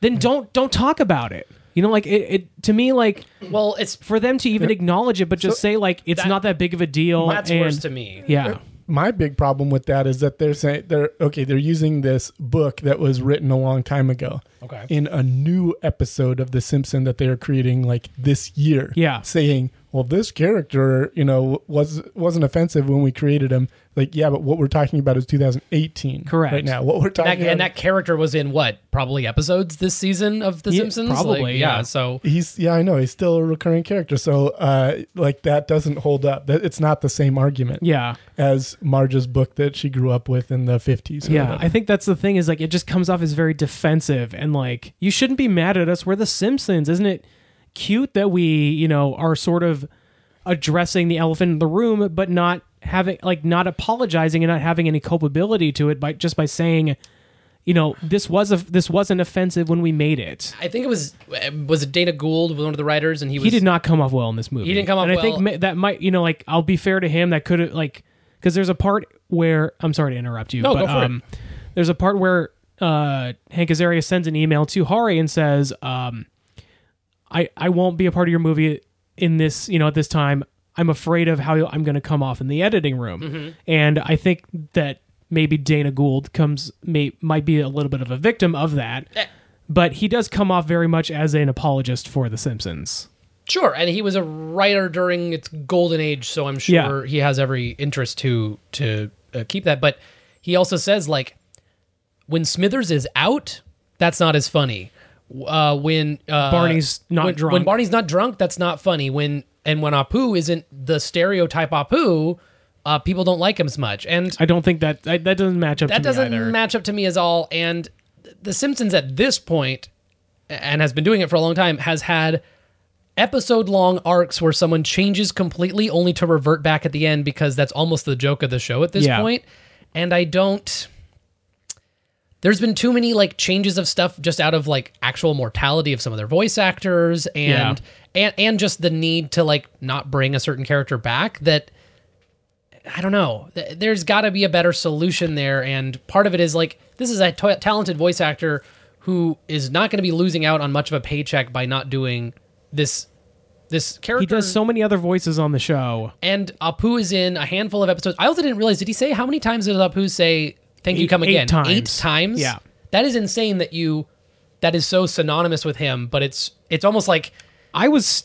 Then don't don't talk about it. You know, like it, it to me like well, it's for them to even acknowledge it, but just say like it's that- not that big of a deal. that's and- worse to me. Yeah. Uh, my big problem with that is that they're saying they're okay. They're using this book that was written a long time ago, Okay. in a new episode of The Simpson that they are creating like this year. Yeah. saying, "Well, this character, you know, was wasn't offensive when we created him." Like, yeah, but what we're talking about is 2018, Correct. Right now, what we're And talking about, and that character was in what probably episodes this season of The Yeah, Simpsons. probably, Like, yeah. So He's yeah, I know he's still a recurring character, so uh, like that doesn't hold up. That it's not the same argument. Yeah. as Marge's book that she grew up with in the 50s. Yeah, whatever. I think that's the thing is like it just comes off as very defensive and like you shouldn't be mad at us. We're the Simpsons. Isn't it cute that we, you know, are sort of addressing the elephant in the room but not having like not apologizing and not having any culpability to it by just by saying, you know, this was a this wasn't offensive when we made it. I think it was was it Dana Gould, was one of the writers, and he was he did not come off well in this movie. He didn't come off and I think well. that might, you know, like I'll be fair to him. That could have like because there's a part where I'm sorry to interrupt you, No, but go for it. um, there's a part where uh, Hank Azaria sends an email to Hari and says, um, "I I won't be a part of your movie in this, you know, at this time. I'm afraid of how I'm going to come off in the editing room." Mm-hmm. And I think that maybe Dana Gould comes may might be a little bit of a victim of that. Eh. But he does come off very much as an apologist for The Simpsons. Sure, and he was a writer during its golden age, so I'm sure Yeah. he has every interest to to uh, keep that. But he also says like, when Smithers is out, that's not as funny. Uh, when uh, Barney's not when, drunk. when Barney's not drunk, that's not funny. When and when Apu isn't the stereotype Apu, uh, people don't like him as much. And I don't think that that, that doesn't match up. that to doesn't either. match up to me as all. And The Simpsons at this point, and has been doing it for a long time, has had episode long arcs where someone changes completely only to revert back at the end because that's almost the joke of the show at this Yeah. point. And I don't. There's been too many like changes of stuff just out of like actual mortality of some of their voice actors and and and just the need to like not bring a certain character back that I don't know. There's got to be a better solution there, and part of it is like this is a t- talented voice actor who is not going to be losing out on much of a paycheck by not doing this. This character He does so many other voices on the show. and Apu is in a handful of episodes. I also didn't realize. Did he say how many times does Apu say "Thank you, Eight- come eight again"? times. Eight times. Yeah. that is insane. That you that is so synonymous with him, but it's it's almost like I was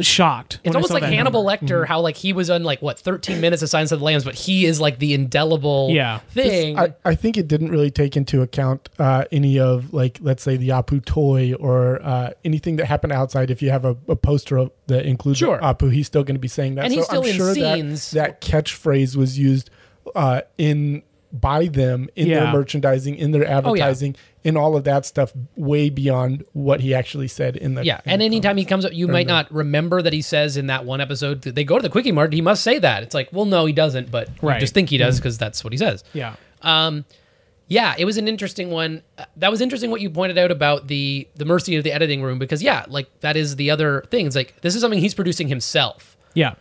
shocked. it's almost like Hannibal number. Lecter, how like he was on like what 13 minutes of Silence of the Lambs, but he is like the indelible Yeah. thing. I, I think it didn't really take into account uh, any of like let's say the Apu toy or uh, anything that happened outside. If you have a, a poster of, that includes Sure. Apu, he's still going to be saying that. And he's so I'm still in sure scenes. that that catchphrase was used uh, in by them in their merchandising, in their advertising, in all of that stuff, way beyond what he actually said in the Yeah, in and the anytime he comes up, you might not remember that he says in that one episode that they go to the Kwik-E-Mart. He must say that. It's like, well, no, he doesn't, but you Right. just think he does because that's what he says. Yeah. Um, yeah, it was an interesting one. Uh, That was interesting what you pointed out about the the mercy of the editing room because yeah, like that is the other thing. It's like this is something he's producing himself. Yeah.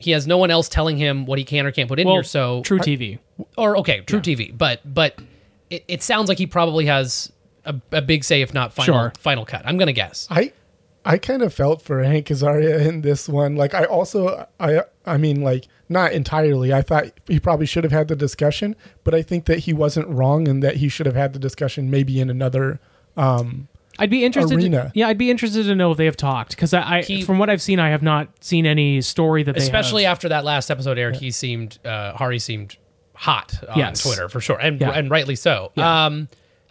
He has no one else telling him what he can or can't put in Well, here. So truTV. or okay, truTV, but but it, it sounds like he probably has a, a big say, if not final Sure. final cut. I'm gonna guess. I I kind of felt for Hank Azaria in this one. Like I also I I mean like not entirely. I thought he probably should have had the discussion, but I think that he wasn't wrong and that he should have had the discussion maybe in another. Um, I'd be interested. Arena. To, yeah, I'd be interested to know if they have talked because I, I He- from what I've seen, I have not seen any story that they Especially have. after that last episode aired, he seemed uh, Hari seemed hot on Yes. Twitter for sure, and Yeah. and rightly so. Yeah. Um,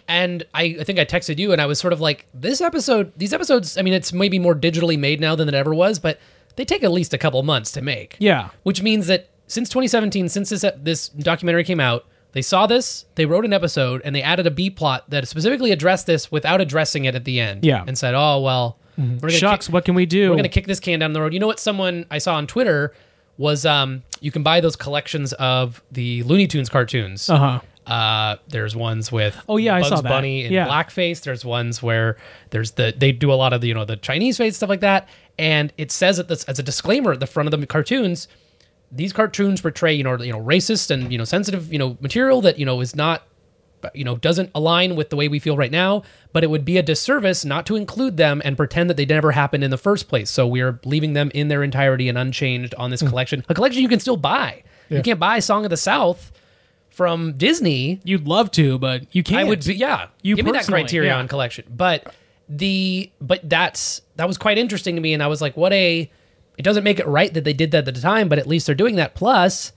and I, I think I texted you, and I was sort of like, this episode, these episodes. I mean, it's maybe more digitally made now than it ever was, but they take at least a couple months to make. Yeah. which means that since 2017, since this this documentary came out, they saw this, they wrote an episode, and they added a B plot that specifically addressed this without addressing it at the end. Yeah. and said, oh well, we're gonna Shucks, kick- what can we do? we're gonna kick this can down the road. You know what? Someone I saw on Twitter was um, you can buy those collections of the Looney Tunes cartoons. Uh huh. Uh, there's ones with Oh, yeah, I Bugs saw that. Bunny in Yeah. blackface. There's ones where there's the they do a lot of the you know the Chinese face stuff like that, and it says at this as a disclaimer at the front of the cartoons. These cartoons portray you know you know racist and you know sensitive you know material that you know is not you know doesn't align with the way we feel right now but it would be a disservice not to include them and pretend that they never happened in the first place so we're leaving them in their entirety and unchanged on Hmm. this collection a collection you can still buy you can't buy song of the south from disney You'd love to, but you can't. I would be yeah. You give me that Criterion yeah. collection. But the but that's that was quite interesting to me, and I was like, what a. It doesn't make it right that they did that at the time, but at least they're doing that. Plus,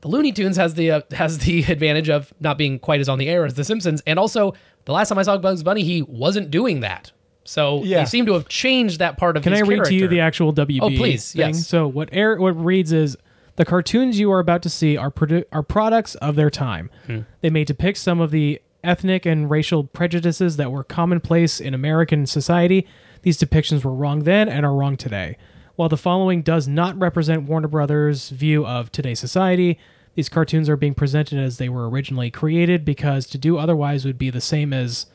the Looney Tunes has the uh, <laughs> has the advantage of not being quite as on the air as the Simpsons, and also the last time I saw Bugs Bunny, he wasn't doing that. So Yeah. they seem to have changed that part of. Can I his read to you the actual WB? Oh, please, thing? yes. So what air what reads is the cartoons you are about to see are produ- are products of their time. Hmm. They may depict some of the ethnic and racial prejudices that were commonplace in American society. These depictions were wrong then and are wrong today. While the following does not represent Warner Brothers' view of today's society, these cartoons are being presented as they were originally created because to do otherwise would be the same as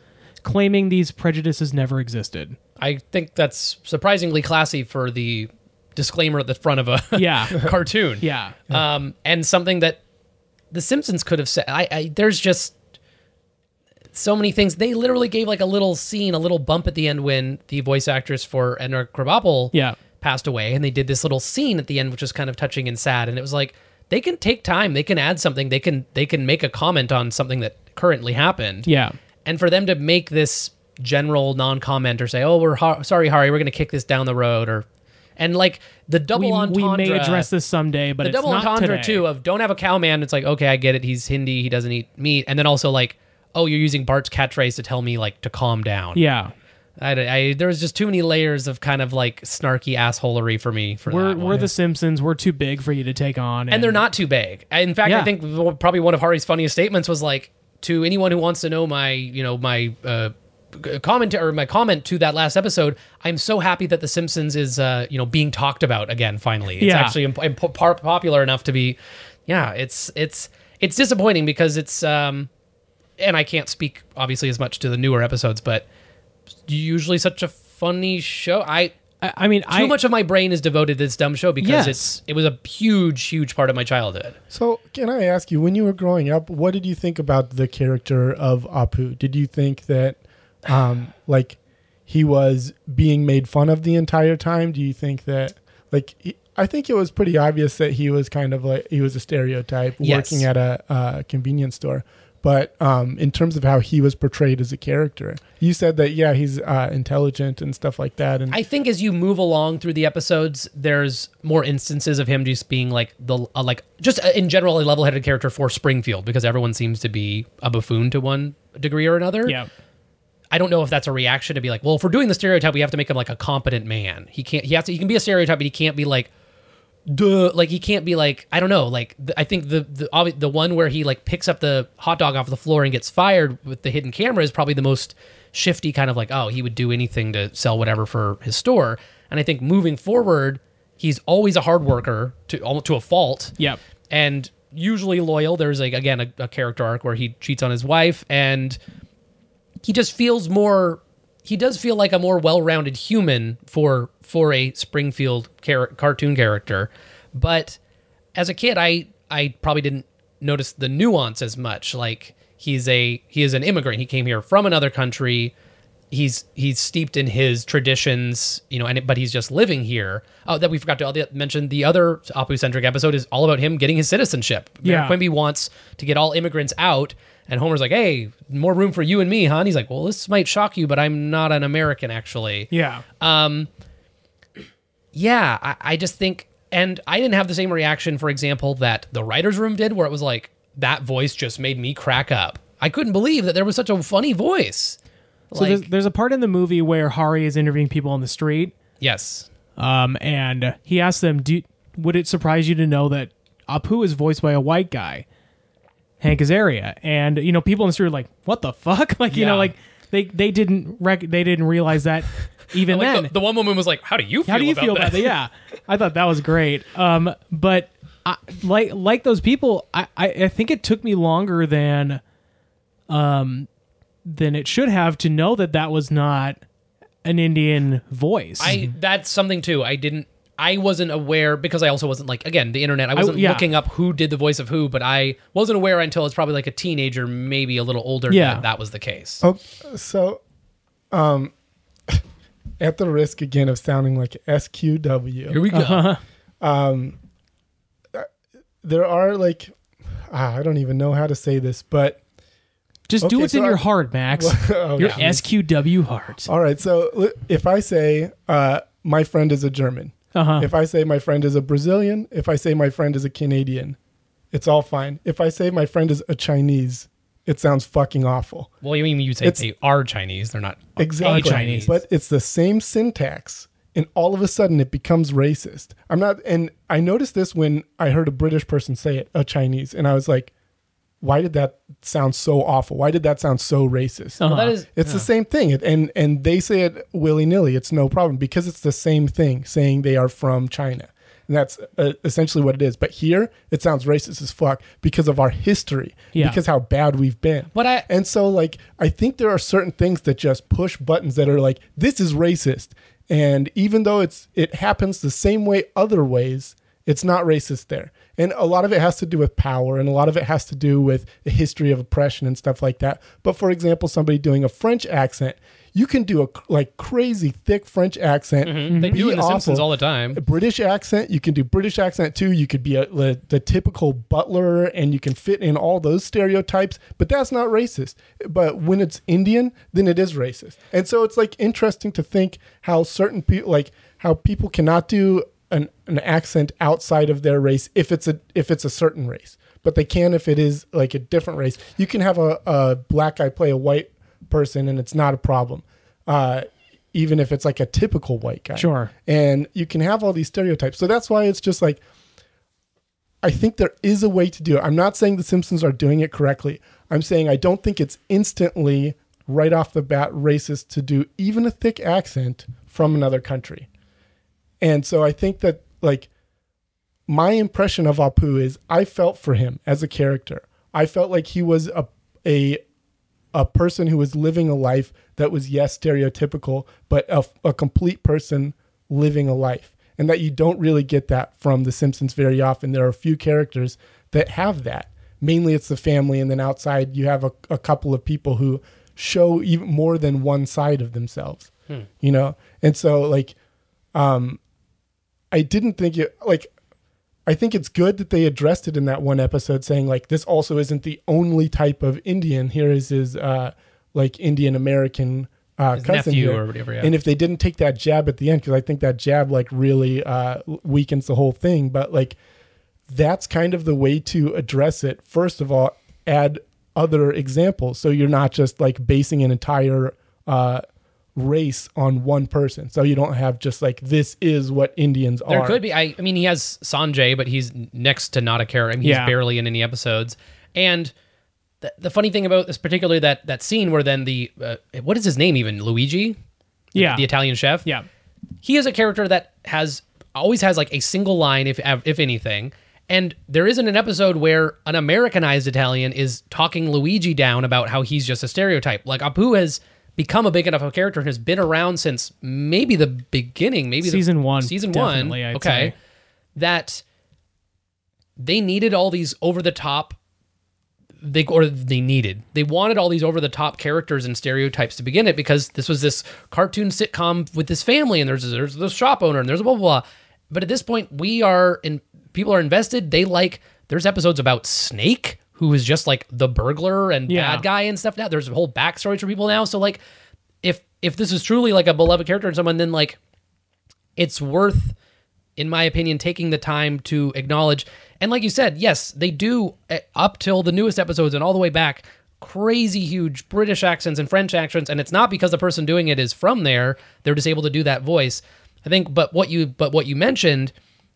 claiming these prejudices never existed. I think that's surprisingly classy for the disclaimer at the front of a <laughs> Yeah. cartoon. Yeah. um, and something that the Simpsons could have said. I, I there's just so many things. They literally gave like a little scene, a little bump at the end when the voice actress for Edna Krabappel Yeah. Passed away, and they did this little scene at the end, which was kind of touching and sad. And it was like they can take time, they can add something, they can they can make a comment on something that currently happened. Yeah. And for them to make this general non-comment or say, "Oh, we're sorry, Harry we're going to kick this down the road," or and like the double we, we entendre may address this someday, but the double entendre today. too of don't have a cow man. It's like okay, I get it. He's Hindi. He doesn't eat meat. And then also like, oh, you're using Bart's catchphrase to tell me like to calm down. Yeah, I, I there was just too many layers of kind of like snarky assholery for me. For we're that we're the Simpsons. We're too big for you to take on, and they're not too big. In fact, I think probably one of Hari's funniest statements was like to anyone who wants to know my you know my. uh comment or my comment to that last episode i'm so happy that the simpsons is uh you know being talked about again finally it's Yeah. actually imp- imp- popular enough to be yeah it's it's it's disappointing because it's um and i can't speak obviously as much to the newer episodes but usually such a funny show i I, I mean, too I much of my brain is devoted to this dumb show because Yes. it's it was a huge huge part of my childhood So, can I ask you, when you were growing up, what did you think about the character of Apu? Did you think that, um, <sighs> like, he was being made fun of the entire time? Do you think that, like, he, I think it was pretty obvious that he was kind of like he was a stereotype Yes. working at a, uh convenience store. But um, in terms of how he was portrayed as a character, you said that yeah, he's uh, intelligent and stuff like that. And I think as you move along through the episodes, there's more instances of him just being like the uh, like just uh, in general a level-headed character for Springfield because everyone seems to be a buffoon to one degree or another. yeah, I don't know if that's a reaction to be like, well, if we're doing the stereotype, we have to make him like a competent man. He can't. He has to. He can be a stereotype, but he can't be like, duh. Like he can't be like I don't know. Like the, I think the the obvi- the one where he like picks up the hot dog off the floor and gets fired with the hidden camera is probably the most shifty kind of like oh he would do anything to sell whatever for his store. And I think moving forward, he's always a hard worker to almost to a fault Yep. and usually loyal. There's like again a, a character arc where he cheats on his wife, and he just feels more. He does feel like a more well-rounded human for for a Springfield char- cartoon character, but as a kid, I I probably didn't notice the nuance as much. Like he's a he is an immigrant. He came here from another country. he's he's steeped in his traditions, you know, and it, but he's just living here. Oh, that we forgot to mention. The other Apu centric episode is all about him getting his citizenship. Mayor Yeah. Quimby wants to get all immigrants out, and Homer's like, "Hey, more room for you and me, huh?" And he's like, "Well, this might shock you, but I'm not an American, actually." Yeah. Um, yeah, I, I just think, and I didn't have the same reaction, for example, that the writers' room did, where it was like that voice just made me crack up. I couldn't believe that there was such a funny voice. So Like, there's, there's a part in the movie where Hari is interviewing people on the street, yes, um, and he asks them, "Do would it surprise you to know that Apu is voiced by a white guy, Hank Azaria?" And you know, people in the street are like, "What the fuck?" <laughs> Like you Yeah. know, like they they didn't rec- they didn't realize that <laughs> even like then. the, the one woman was like, "How do you feel? How do you about feel that? about that? Yeah, I thought that was great. Um, but I, like like those people, I, I I think it took me longer than um than it should have to know that that was not an Indian voice. I that's something too. I didn't. I wasn't aware because I also wasn't like again the internet. I wasn't yeah. looking up who did the voice of who, but I wasn't aware until it's probably like a teenager, maybe a little older. Yeah. that, that was the case. Oh, so, um, at the risk again of sounding like SQW, Here we go. there are like, ah, I don't even know how to say this, but Just do what's so in your heart, Max. <laughs> Oh, your yeah. SQW heart. all right. So if I say uh, my friend is a German, Uh-huh. if I say my friend is a Brazilian, if I say my friend is a Canadian, it's all fine. If I say my friend is a Chinese, it sounds fucking awful. Well, you mean you say It's- they are Chinese? They're not Exactly. Chinese. But it's the same syntax. And all of a sudden it becomes racist. I'm not, and I noticed this when I heard a British person say it, a Chinese. And I was like, why did that sound so awful? Why did that sound so racist? Well, that is It's the same thing. And, and they say it willy nilly. It's no problem because it's the same thing saying they are from China. And that's uh, essentially what it is. But here it sounds racist as fuck because of our history, Yeah. because how bad we've been. But I- And so, like, I think there are certain things that just push buttons that are like, this is racist. And even though it's it happens the same way other ways, it's not racist there. And a lot of it has to do with power, and a lot of it has to do with a history of oppression and stuff like that. But for example, somebody doing a French accent, you can do a like crazy thick French accent. they be do in The Simpsons all the time. A British accent, you can do British accent too. You could be a, the, the typical butler and you can fit in all those stereotypes, but that's not racist. But when it's Indian, then it is racist. And so it's like interesting to think how certain people, like how people cannot do an, an accent outside of their race if it's a if it's a certain race, but they can if it is like a different race. You can have a, a black guy play a white person and it's not a problem. Uh, even if it's like a typical white guy Sure. and you can have all these stereotypes. So that's why it's just like I think there is a way to do it. I'm not saying the Simpsons are doing it correctly. I'm saying I don't think it's instantly right off the bat racist to do even a thick accent from another country. And so I think that like my impression of Apu is I felt for him as a character. I felt like he was a a a person who was living a life that was yes stereotypical, but a, a complete person living a life, and that you don't really get that from The Simpsons very often. There are a few characters that have that. Mainly, it's the family, and then outside you have a, a couple of people who show even more than one side of themselves. You know, and so like, um, I didn't think it like I think it's good that they addressed it in that one episode, saying like this also isn't the only type of Indian. Here is his uh, like Indian American uh, cousin here. or whatever, yeah. And if they didn't take that jab at the end, because I think that jab like really uh, weakens the whole thing. But like that's kind of the way to address it. First of all, add other examples, so you're not just like basing an entire uh, race on one person. So you don't have just like this is what Indians There are. There could be. I, I mean, he has Sanjay, but he's next to not a character. I mean, he's Yeah. barely in any episodes. And the, the funny thing about this, particularly that that scene where then the uh, what is his name even Luigi, Yeah. the Italian chef. yeah. he is a character that has always has like a single line, if if anything. And there isn't an episode where an Americanized Italian is talking Luigi down about how he's just a stereotype. Like Apu has become a big enough of a character and has been around since maybe the beginning, maybe the- Season one, season one. I'd okay, say. that they needed all these over the top they or they needed. They wanted all these over the top characters and stereotypes to begin it because this was this cartoon sitcom with this family and there's there's the shop owner and there's blah blah blah. But at this point, we are in people are invested. They like there's episodes about Snake, who is just like the burglar and Yeah. bad guy and stuff. Now there's a whole backstories for people now. So like, if if this is truly like a beloved character and someone, then like, it's worth, in my opinion, taking the time to acknowledge. And like you said, yes, they do eh, up till the newest episodes and all the way back. Crazy huge British accents and French accents, and it's not because the person doing it is from there. They're just able to do that voice. I think, but what you but what you mentioned,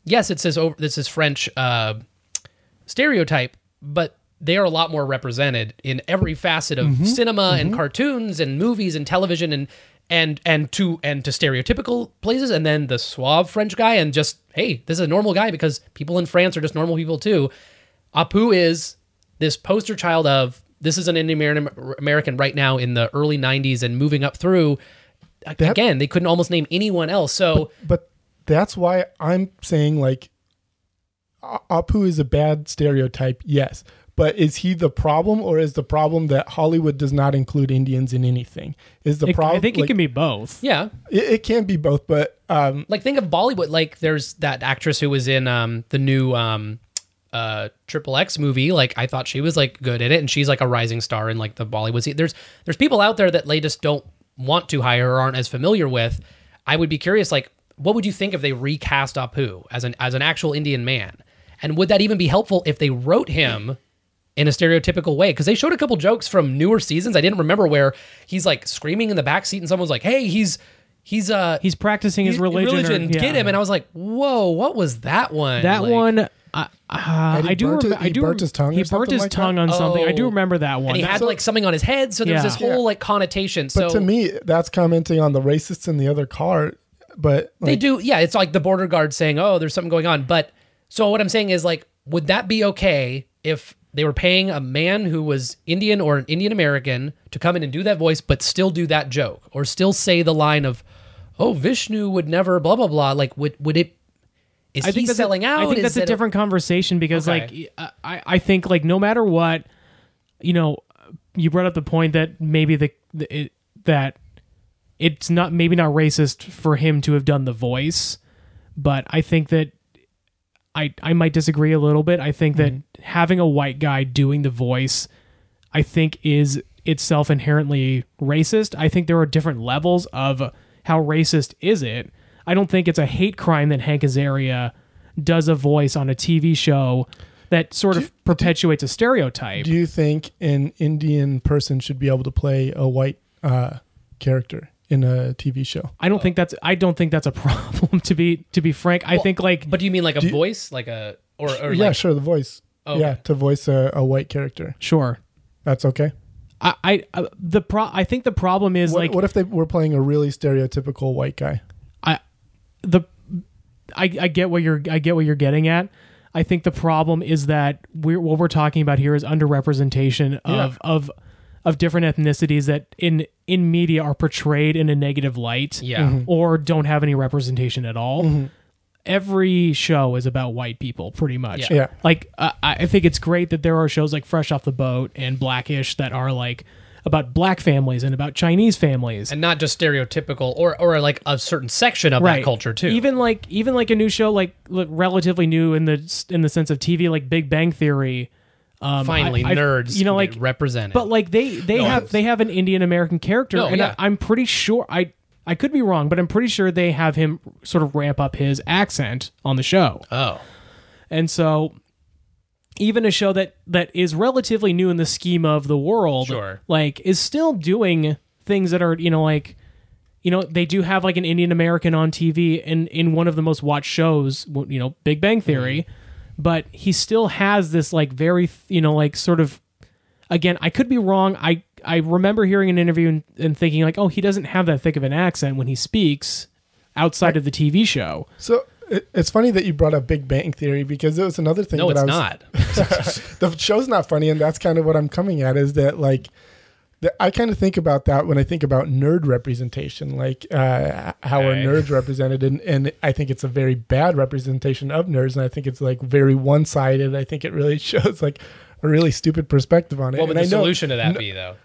yes, it says over this is French uh, stereotype, but they are a lot more represented in every facet of Mm-hmm. cinema and cartoons and movies and television and and and to and to stereotypical places and then the suave French guy and just hey, this is a normal guy because people in France are just normal people too. Apu is this poster child of this is an Indian American right now in the early 90s and moving up through. Again, they couldn't almost name anyone else. So but that's why I'm saying like Apu is a bad stereotype, yes. But is he the problem, or is the problem that Hollywood does not include Indians in anything? Is the It- problem? I think it can be both. yeah, It, it can be both, but um, like think of Bollywood. Like there's that actress who was in um the new um uh triple X movie. Like I thought she was like good in it, and she's like a rising star in like the Bollywood scene. There's there's people out there that they just don't want to hire or aren't as familiar with. I would be curious, like, what would you think if they recast Apu as an as an actual Indian man? And would that even be helpful if they wrote him in a stereotypical way? Because they showed a couple jokes from newer seasons. I didn't remember where he's like screaming in the back seat and someone's like, "Hey, he's he's uh He's practicing his religion. or- get him." And I was like, "Whoa, what was that one?" That Like- one, uh, uh, I do. burnt rem- it- I he do. burnt his tongue He or burnt his like that? tongue on something. I do Oh. remember that one. and he That- had like something on his head, so there was Yeah. this whole like connotation. but so to me, that's commenting on the racists in the other car. But they do yeah it's like the border guard saying oh there's something going on but so what i'm saying is like would that be okay if they were paying a man who was indian or an indian american to come in and do that voice but still do that joke or still say the line of oh vishnu would never blah blah blah like would would it is I he selling a, out I think Is that's a different conversation because, Okay. like, I, I think like no matter what, you know, you brought up the point that maybe the, the it, that it's not maybe not racist for him to have done the voice, but I think that I I might disagree a little bit. I think that having a white guy doing the voice, I think is itself inherently racist. I think there are different levels of how racist is it. I don't think it's a hate crime that Hank Azaria does a voice on a TV show that sort of perpetuates a stereotype. do you think an Indian person should be able to play a white uh, character in a TV show? I don't think that's I don't think that's a <laughs> problem to be to be frank. I think like but do you mean like a Do you- voice like a or, or yeah, like, sure, the voice. Okay. Yeah, to voice a, a white character. sure. That's okay. I, I uh, the pro I think the problem is What, like what if they were playing a really stereotypical white guy? I the I, I get what you're I get what you're getting at. I think the problem is that we're what we're talking about here is underrepresentation of of of different ethnicities that in in media are portrayed in a negative light Yeah. Mhm. or don't have any representation at all. Every show is about white people, pretty much. Yeah. Yeah. Like uh, I I think it's great that there are shows like Fresh Off the Boat and Blackish that are like about black families and about Chinese families. and not just stereotypical or or like a certain section of that culture too Even like even like a new show like like, relatively new in the in the sense of TV like Big Bang Theory. Um, finally I- nerds you know, like represented. But like they they No, have they have an Indian American character, No, and yeah. I, I'm pretty sure I I could be wrong, but I'm pretty sure they have him sort of ramp up his accent on the show, oh. And so even a show that that is relatively new in the scheme of the world, Sure. like is still doing things that are you know like you know they do have like an Indian American on TV in in one of the most watched shows, you know, Big Bang Theory, but he still has this like very you know like sort of again I could be wrong. I I remember hearing an interview and, and thinking like, oh, he doesn't have that thick of an accent when he speaks outside of the TV show. So it, it's funny that you brought up Big Bang Theory because it was another thing. no that it's I was, not <laughs> the show's not funny, and that's kind of what I'm coming at. Is that like I kind of think about that when I think about nerd representation, like uh, how are nerds represented, and and I think it's a very bad representation of nerds, and I think it's like very one sided. I think it really <laughs> shows like a really stupid perspective on it. What would And the I know- solution to that be, though?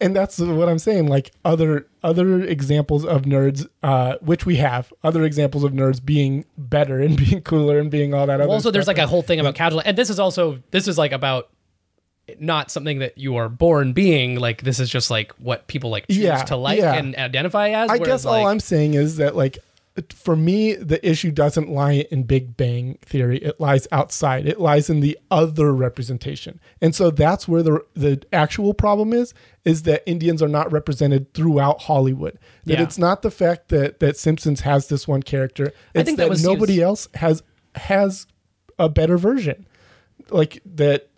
and that's what I'm saying. Like other other examples of nerds, uh, which we have, other examples of nerds being better and <laughs> being cooler and being all that. other Well, also, there's like a whole thing about casual, and this is also this is like about not something that you are born being. Like this is just like what people like choose Yeah, to like yeah. and identify as. I guess all I'm saying is that like for me the issue doesn't lie in Big Bang theory. It lies outside. It lies in the other representation. And so that's where the the actual problem is is that Indians are not represented throughout Hollywood. That Yeah. it's not the fact that that Simpsons has this one character. It's I think that that, nobody used- else has has a better version. Like that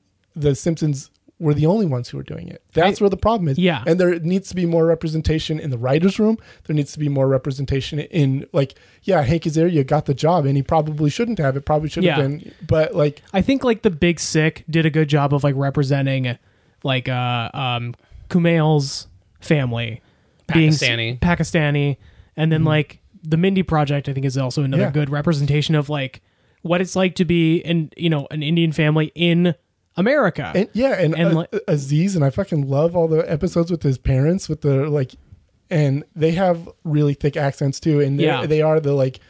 the Simpsons were the only ones who were doing it. That's where the problem is. Yeah. And there needs to be more representation in the writers' room. There needs to be more representation in like, yeah, Hank Azaria got the job and he probably shouldn't have. It probably should have Yeah. been. But like, I think like the Big Sick did a good job of like representing like uh um Kumail's family being s- Pakistani. Pakistani, and then like the Mindy Project I think is also another Yeah. good representation of like what it's like to be in you know an Indian family in America. and yeah, and, And, uh, like- Aziz and I fucking love all the episodes with his parents with the like, and they have really thick accents too, and yeah. they are the like.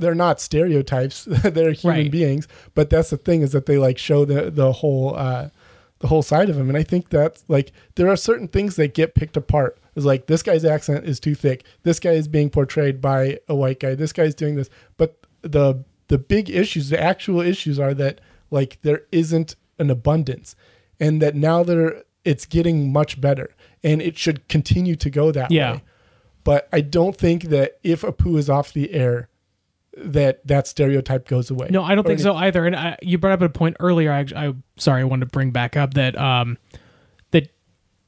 They're not stereotypes; <laughs> they're human Right. beings. But that's the thing is that they like show the the whole uh, the whole side of him, and I think that's like there are certain things that get picked apart. It's like this guy's accent is too thick. This guy is being portrayed by a white guy. This guy's doing this, but the the big issues, the actual issues, are that like there isn't an abundance, and that now there it's getting much better, and it should continue to go that Yeah. way. But I don't think that if Apu is off the air, that that stereotype goes away. No, I don't Or think so either. And I, you brought up a point earlier. I, I sorry, I wanted to bring back up that um that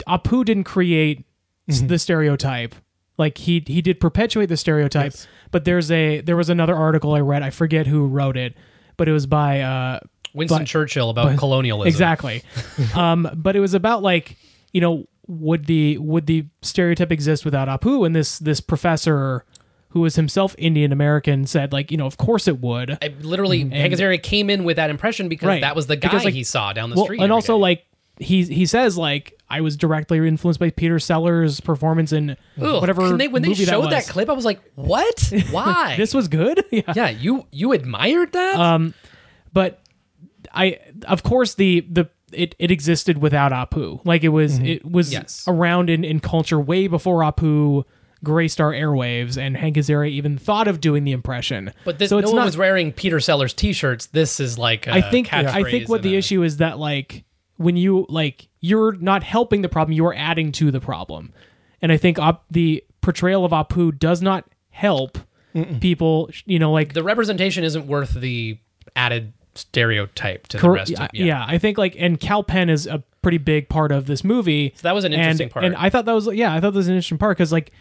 Apu didn't create Mm-hmm. the stereotype. Like he he did perpetuate the stereotype. Yes. But there's a there was another article I read. I forget who wrote it, but it was by uh Winston but- Churchill about colonialism. Exactly. <laughs> um, but it was about like you know would the would the stereotype exist without Apu? And this this professor who was himself Indian American said like you know of course it would. I literally, Azaria came in with that impression because Right. that was the guy Because, like- he saw down the well, street. and also day. like he he says like I was directly influenced by Peter Sellers' performance in Ugh, whatever they, when they showed that, that, clip, I was like, "What? <laughs> Why? This was good. <laughs> yeah. yeah, you you admired that? Um, but I, of course, the the it, it existed without Apu. Like it was it was Mm-hmm. Yes. around in, in culture way before Apu graced our airwaves, and Hank Azaria even thought of doing the impression. but this, so no it's one not. was wearing Peter Sellers T-shirts. This is like I I think I think what the issue is that like when you like you're not helping the problem, you are adding to the problem, and I think op- the portrayal of Apu does not help people. You know, like the representation isn't worth the added stereotype to the rest. yeah, Of, yeah. I think like and Kal Penn is a pretty big part of this movie. So that was an interesting and, part. And I thought that was yeah, I thought that was an interesting part because like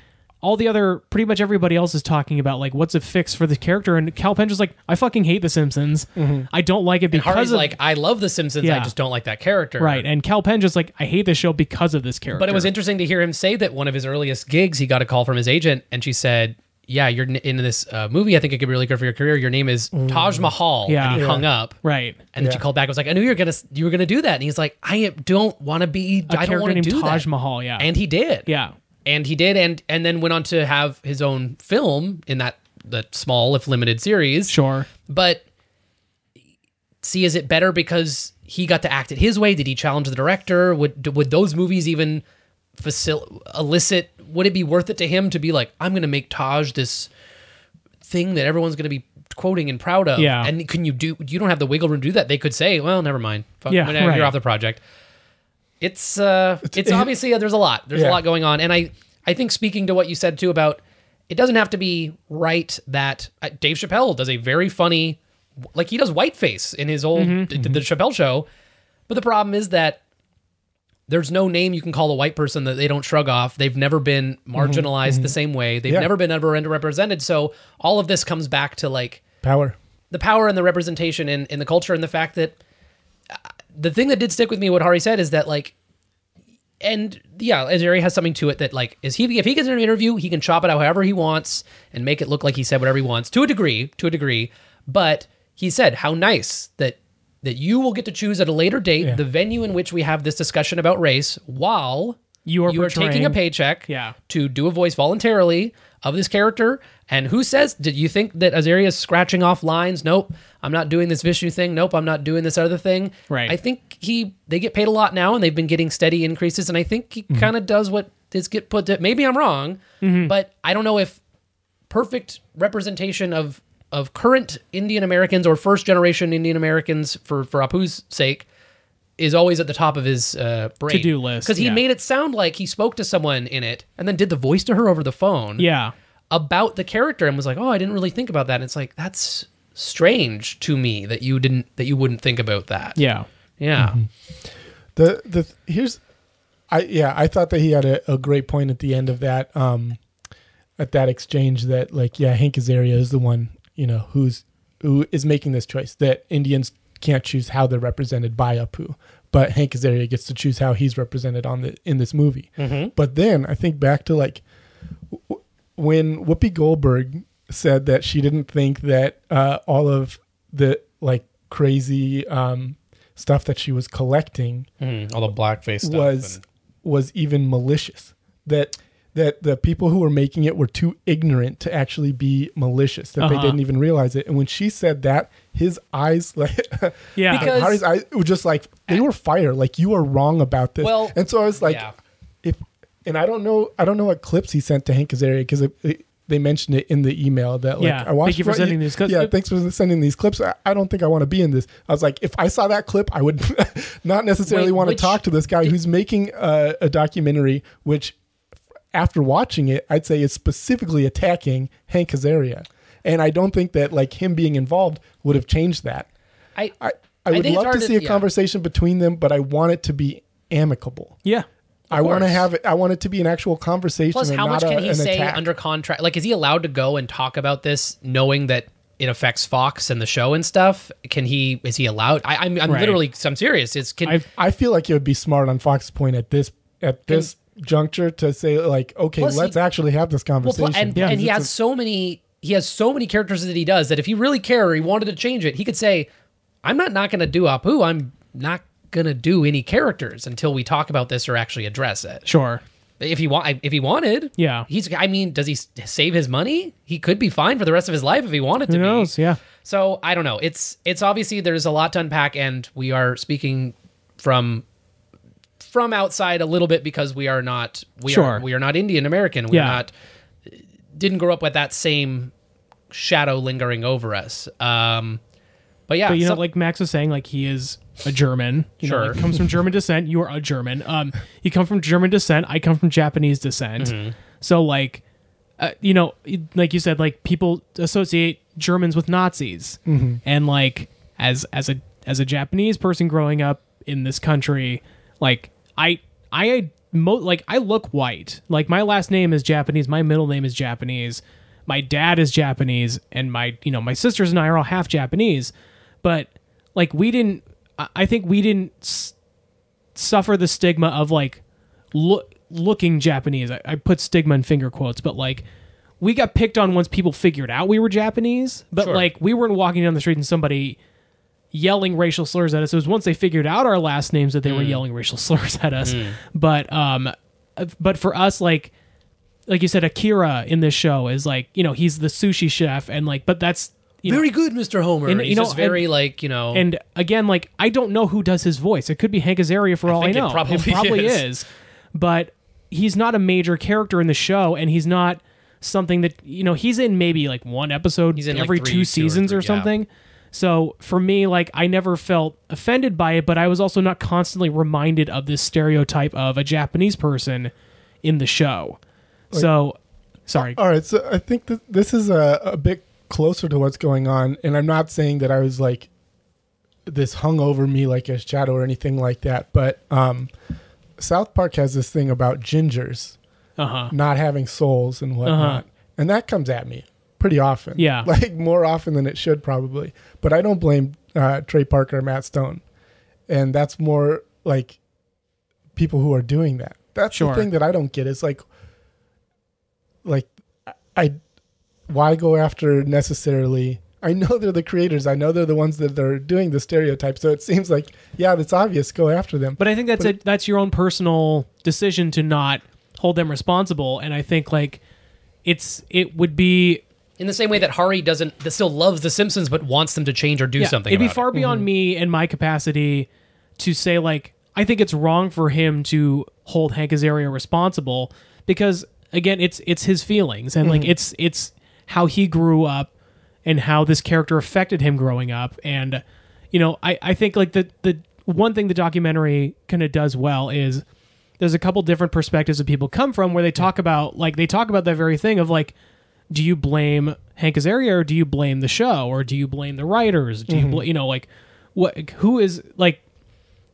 all the other pretty much everybody else is talking about like what's a fix for the character and Kal Penn just like I fucking hate The Simpsons. Mm-hmm. I don't like it because of like, I love The Simpsons. I just don't like that character. right. And Kal Penn just like I hate this show because of this character. But it was interesting to hear him say that one of his earliest gigs, he got a call from his agent, and she said, "Yeah, you're in this uh, movie. I think it could be really good for your career. Your name is Taj Mahal." Yeah. and he Yeah. hung up. right. And then she called back. and was like, "I knew you were gonna you were gonna do that." And he's like, "I don't want to be. A I don't character want to named do Taj that." Mahal. Yeah. And he did. yeah. and he did, and and then went on to have his own film in that that small, if limited, series. Sure. But see, is it better because he got to act it his way? Did he challenge the director? Would would those movies even facil- elicit? Would it be worth it to him to be like, I'm going to make Taj this thing that everyone's going to be quoting and proud of? Yeah. And can you do? You don't have the wiggle room to do that. They could say, well, never mind. Fuck, Yeah, you're off the project. It's uh, it's it- obviously there's a lot. There's a lot going on, and I I think speaking to what you said too about it doesn't have to be right that uh, Dave Chappelle does a very funny like he does whiteface in his old Mm-hmm. the, the Chappelle show, but the problem is that there's no name you can call a white person that they don't shrug off. They've never been marginalized the same way. They've Yeah. never been ever underrepresented. So all of this comes back to like power. the power and the representation in, in the culture and the fact that uh, the thing that did stick with me what Hari said is that like and yeah Azari has something to it that like is he if he gets an interview he can chop it out however he wants and make it look like he said whatever he wants to a degree to a degree but he said how nice that that you will get to choose at a later date Yeah. the venue in which we have this discussion about race while You are you are taking a paycheck Yeah. to do a voice voluntarily of this character. And who says, did you think that Azaria is scratching off lines? Nope, I'm not doing this Vishnu thing. Nope, I'm not doing this other thing. Right. I think he they get paid a lot now and they've been getting steady increases. And I think he Mm-hmm. kind of does what is get put to maybe I'm wrong, but I don't know if perfect representation of of current Indian Americans or first generation Indian Americans for for Apu's sake is always at the top of his uh, brain To-do list, because he yeah. made it sound like he spoke to someone in it and then did the voice to her over the phone Yeah. about the character and was like, "Oh, I didn't really think about that." And it's like that's strange to me that you didn't that you wouldn't think about that. Yeah. yeah. The the here's I yeah, I thought that he had a, a great point at the end of that um at that exchange that like yeah, Hank Azaria is the one, you know, who's who is making this choice that Indians can't choose how they're represented by Apu, but Hank Azaria gets to choose how he's represented on the in this movie. But then I think back to like w- when Whoopi Goldberg said that she didn't think that uh, all of the like crazy um, stuff that she was collecting Mm, all the blackface stuff was and- was even malicious. That that the people who were making it were too ignorant to actually be malicious. That they Uh-huh. didn't even realize it. And when she said that, his eyes <laughs> like Yeah. Because- Hari's eyes were just like they were fire. Like you are wrong about this. Well, and so I was like, yeah. if and I don't know, I don't know what clips he sent to Hank Azaria because it, it- they mentioned it in the email that like Yeah, I watched. thank you for what sending these clips. Yeah, thanks for sending these clips. I, I don't think I want to be in this. I was like, if I saw that clip, I would <laughs> not necessarily Wait, want to talk to this guy who's making a, a documentary, which after watching it, I'd say is specifically attacking Hank Azaria, and I don't think that like him being involved would have changed that. I I, I would think it's love hard to to- see a yeah. conversation between them, but I want it to be amicable. Yeah. I want to have it. I want it to be an actual conversation. Plus, and how much not can a- he say attack. under contract? Like, is he allowed to go and talk about this, knowing that it affects Fox and the show and stuff? Can he? Is he allowed? I, I'm, I'm Right. literally. I'm serious. It's can. I've- I feel like it would be smart on Fox's point at this at this juncture to say like, okay, Plus let's he- actually have this well, pl- conversation. and, because and he has a- so many. He has so many characters that he does that if he really cared or he wanted to change it, he could say, "I'm not not going to do Apu. I'm not going to do any characters until we talk about this or actually address it." Sure. If he want, if he wanted, Yeah. he's. I mean, does he save his money? He could be fine for the rest of his life if he wanted to Who be. knows? Yeah. So I don't know. It's it's obviously there's a lot to unpack, and we are speaking from from outside a little bit because we are not we Sure. are we are not Indian American. We Yeah. not didn't grow up with that same shadow lingering over us. Um, but yeah, But you know, like Max was saying, like he is a German. You know, Sure. like, comes from German descent. You are a German. Um, you come from German descent. I come from Japanese descent. Mm-hmm. So like, uh, you know, like you said, like people associate Germans with Nazis, and like as as a as a Japanese person growing up in this country, like I I mo- like I look white. Like my last name is Japanese. My middle name is Japanese. My dad is Japanese, and my you know my sisters and I are all half Japanese. But like we didn't. I- think we didn't s- suffer the stigma of like look looking Japanese. I, I put stigma in finger quotes, but like we got picked on once people figured out we were Japanese. But Sure. like we weren't walking down the street and somebody yelling racial slurs at us. It was once they figured out our last names that they were yelling racial <laughs> slurs at us. But um, but for us, like like you said, Akira in this show is like you know he's the sushi chef and like, but that's you know, very good, Mr. Homer. And, He's you know, just very and- like you know. and again, like I don't know who does his voice. It could be Hank Azaria for all I think it know. probably <laughs> is. is. But he's not a major character in the show, and he's not something that you know. He's in maybe like one episode like, every three, two two or seasons three, or yeah. So for me, like I never felt offended by it, but I was also not constantly reminded of this stereotype of a Japanese person in the show. so, sorry. All right, so I think that this is a, a bit closer to what's going on, and I'm not saying that I was like this hung over me like a shadow or anything like that, but um, South Park has this thing about gingers Uh huh. not having souls and whatnot, and that comes at me pretty often. Yeah. <laughs> like more often than it should probably. But I don't blame uh, Trey Parker or Matt Stone, and that's more like people who are doing that. That's Sure. the thing that I don't get. Is like, like I, why go after necessarily I know they're the creators. I know they're the ones that are doing the stereotype. So it seems like, yeah, that's obvious. Go after them. But I think that's a, that's your own personal decision to not hold them responsible. And I think like it's it would be In the same way that Hari doesn't, that still loves The Simpsons, but wants them to change or do something. It'd be about far it. beyond mm-hmm. me and my capacity to say like I think it's wrong for him to hold Hank Azaria responsible because again it's it's his feelings and like mm-hmm. it's it's how he grew up and how this character affected him growing up and you know I I think like the the one thing the documentary kind of does well is there's a couple different perspectives that people come from where they talk about like they talk about that very thing of like do you blame Hank Azaria or do you blame the show or do you blame the writers? Do you mm-hmm. bl- you know like what who is like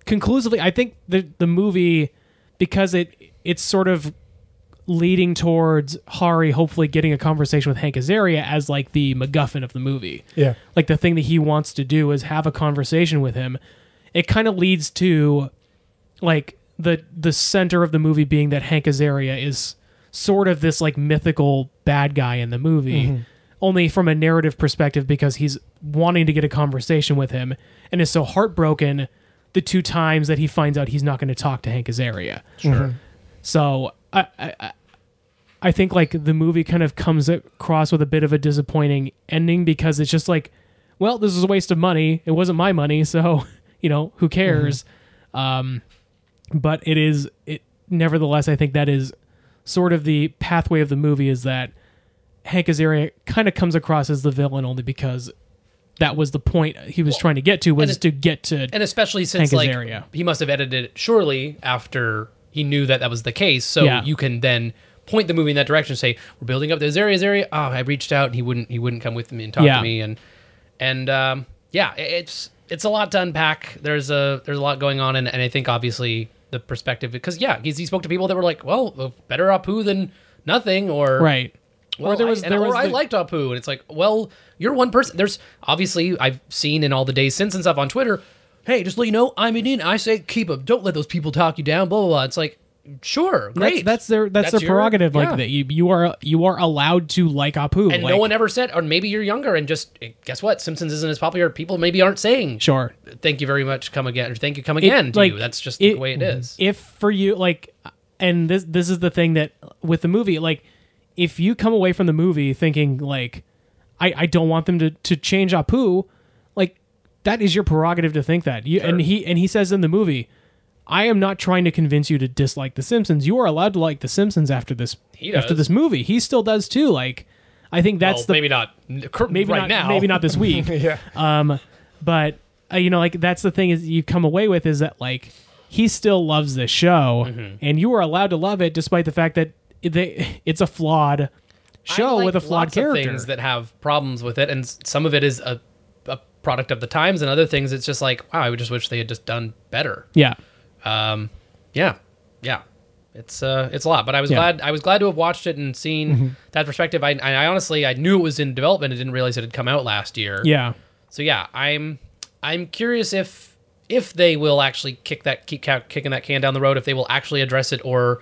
conclusively I think the the movie because it it's sort of leading towards Hari hopefully getting a conversation with Hank Azaria as like the MacGuffin of the movie. Yeah. Like the thing that he wants to do is have a conversation with him. It kind of leads to like the the center of the movie being that Hank Azaria is sort of this like mythical bad guy in the movie. Mm-hmm. Only from a narrative perspective because he's wanting to get a conversation with him and is so heartbroken the two times that he finds out he's not going to talk to Hank Azaria. Sure. Mm-hmm. So I, I I- I think like the movie kind of comes across with a bit of a disappointing ending because it's just like, well, this is a waste of money. It wasn't my money, so <laughs> you know who cares. Mm-hmm. Um, but it is it. Nevertheless, I think that is sort of the pathway of the movie is that Hank Azaria kind of comes across as the villain only because that was the point he was trying to get to was it- to get to And especially since Hank like Azaria. he must have edited it surely after he knew that that was the case, so Yeah. you can then point the movie in that direction. and Say we're building up this area, this area. Oh, I reached out and he wouldn't. He wouldn't come with me and talk Yeah. to me. And and um, yeah, it's it's a lot to unpack. There's a there's a lot going on, and, and I think obviously the perspective because yeah, he's, he spoke to people that were like, well, uh, better Apu than nothing, or right. well, or there I- was and- there or was I liked Apu, and it's like, well, you're one person. There's obviously I've seen in all the days since and stuff on Twitter. Hey, just let you know, I'm Indian. I say keep up. Don't let those people talk you down. Blah blah blah. It's like, sure, That's, great. that's their that's, That's their your- prerogative. Like yeah. that, you you are you are allowed to like Apu. and like, no one ever said, or maybe you're younger and just eh, guess what? Simpsons isn't as popular. People maybe aren't saying, sure. thank you very much, come again, or thank you, come again to like, you. That's just it- the way it is. If for you like, and this this is the thing that with the movie, like, if you come away from the movie thinking like, I I don't want them to to change Apu, like that is your prerogative to think that. You and he and he says in the movie. I am not trying to convince you to dislike The Simpsons. You are allowed to like The Simpsons after this after this movie. He still does too. Like, I think that's well, the maybe not maybe right not now. maybe not this <laughs> week. yeah. Um, but uh, you know, like that's the thing is you come away with is that like he still loves this show, Mm-hmm. and you are allowed to love it despite the fact that they, it's a flawed show I like with a flawed lots of character. things that have problems with it, and s- some of it is a, a product of the times, and other things it's just like, wow, I would just wish they had just done better. yeah, Um, yeah, yeah, it's uh, it's a lot, but I was Yeah. glad I was glad to have watched it and seen that perspective. I, I honestly I knew it was in development, and didn't realize it had come out last year. yeah, So yeah, I'm I'm curious if if they will actually kick that keep ca- kicking that can down the road, if they will actually address it, or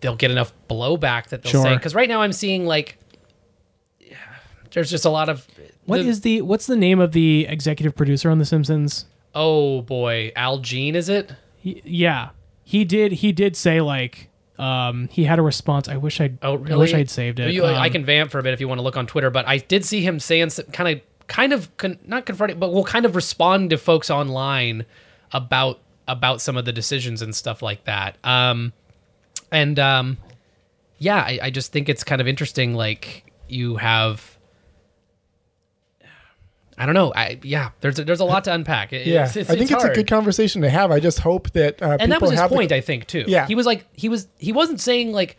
they'll get enough blowback that they'll say. Because right now I'm seeing like there's just a lot of What is the what's the name of the executive producer on The Simpsons? oh boy Al Jean is it? He, yeah, he did. He did say like um he had a response. I wish I'd Oh really? I wish I'd saved it. You- I Um, can vamp for a bit if you want to look on Twitter, but I did see him saying some, kind of kind of con, not confronting, but will kind of respond to folks online about about some of the decisions and stuff like that. Um, and um, yeah, I, I just think it's kind of interesting. Like you have. I don't know. I yeah, there's a, there's a lot to unpack. It- Yeah, it's, it's, I think it's, a good conversation to have. I just hope that uh, and that was his have the- point, I think, too. Yeah. he was like, he was, he wasn't saying like,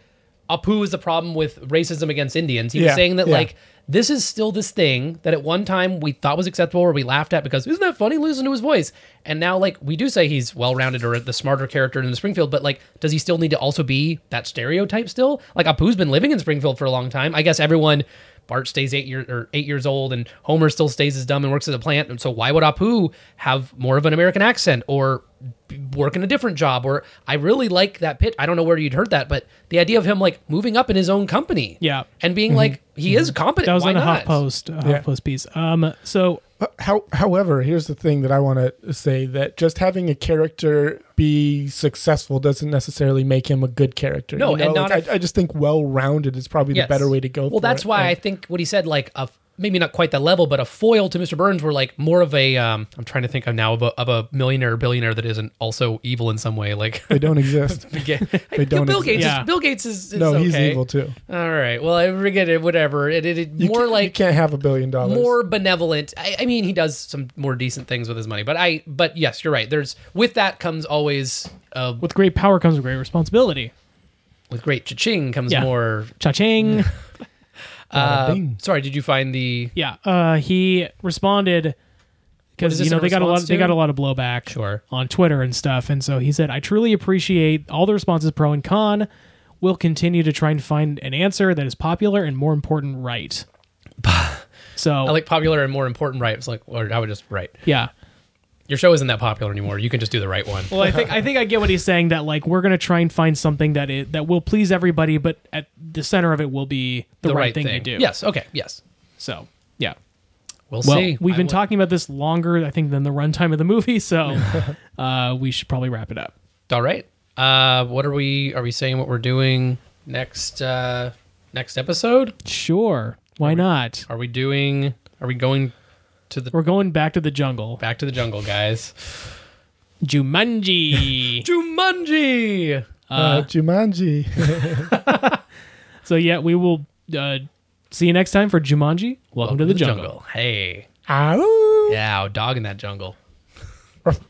Apu is the problem with racism against Indians. He was saying that yeah. like this is still this thing that at one time we thought was acceptable or we laughed at because isn't that funny? Listen to his voice, and now like we do say he's well rounded or the smarter character in the Springfield, but like, does he still need to also be that stereotype still? Like Apu's been living in Springfield for a long time. I guess everyone. Bart stays eight years or eight years old, and Homer still stays as dumb and works at a plant. And so, why would Apu have more of an American accent or working a different job or I really like that pitch. I don't know where you'd heard that, but the idea of him like moving up in his own company. Yeah. And being like he is competent. That was Why in a not? HuffPost, a Yeah. HuffPost piece. Um, so How, however, here's the thing that I want to say that just having a character be successful doesn't necessarily make him a good character. No, you know? and Like, if- I, I just think well-rounded is probably Yes. the better way to go. Well, for that's it. why And- I think what he said, like a maybe not quite that level, but a foil to Mr. Burns, were like more of a. Um, I'm trying to think of now of a, of a millionaire or billionaire that isn't also evil in some way. Like they don't exist. <laughs> they <laughs> don't Bill exist. Gates. Yeah. Is, Bill Gates is, is no, he's evil too. All right. Well, I forget it. Whatever. It, it, it more can't- you can't have a billion dollars. more benevolent. I, I mean, he does some more decent things with his money, but I. But yes, you're right. There's with that comes always uh, with great power comes great responsibility. with great cha-ching comes Yeah. more. Cha-ching. <laughs> Uh, sorry, did you find the? yeah. Uh, he responded because you know they got a lot. response They got a lot of blowback. Sure. On Twitter and stuff, and so he said, "I truly appreciate all the responses, pro and con. We'll continue to try and find an answer that is popular and more important, right." <sighs> So I like popular and more important right. It's like, or I would just right. yeah. Your show isn't that popular anymore. You can just do the right one. Well, I think I think I get what he's saying that like we're gonna try and find something that it that will please everybody, but at the center of it will be the, right, thing, to do. Yes. Okay. Yes. So yeah. We'll, Well, see. we've I been will- talking about this longer, I think, than the runtime of the movie, so <laughs> uh, we should probably wrap it up. All right. Uh, what are we? Are we saying what we're doing next? Uh, next episode? Sure. Why not? Are we doing? Are we going to the We're going back to the jungle. back to the jungle, guys? Jumanji. <laughs> Jumanji. uh, Jumanji. <laughs> so yeah, we will uh, see you next time for Jumanji. Welcome, to the, jungle. Hey. Ow. Yeah, dog in that jungle. <laughs>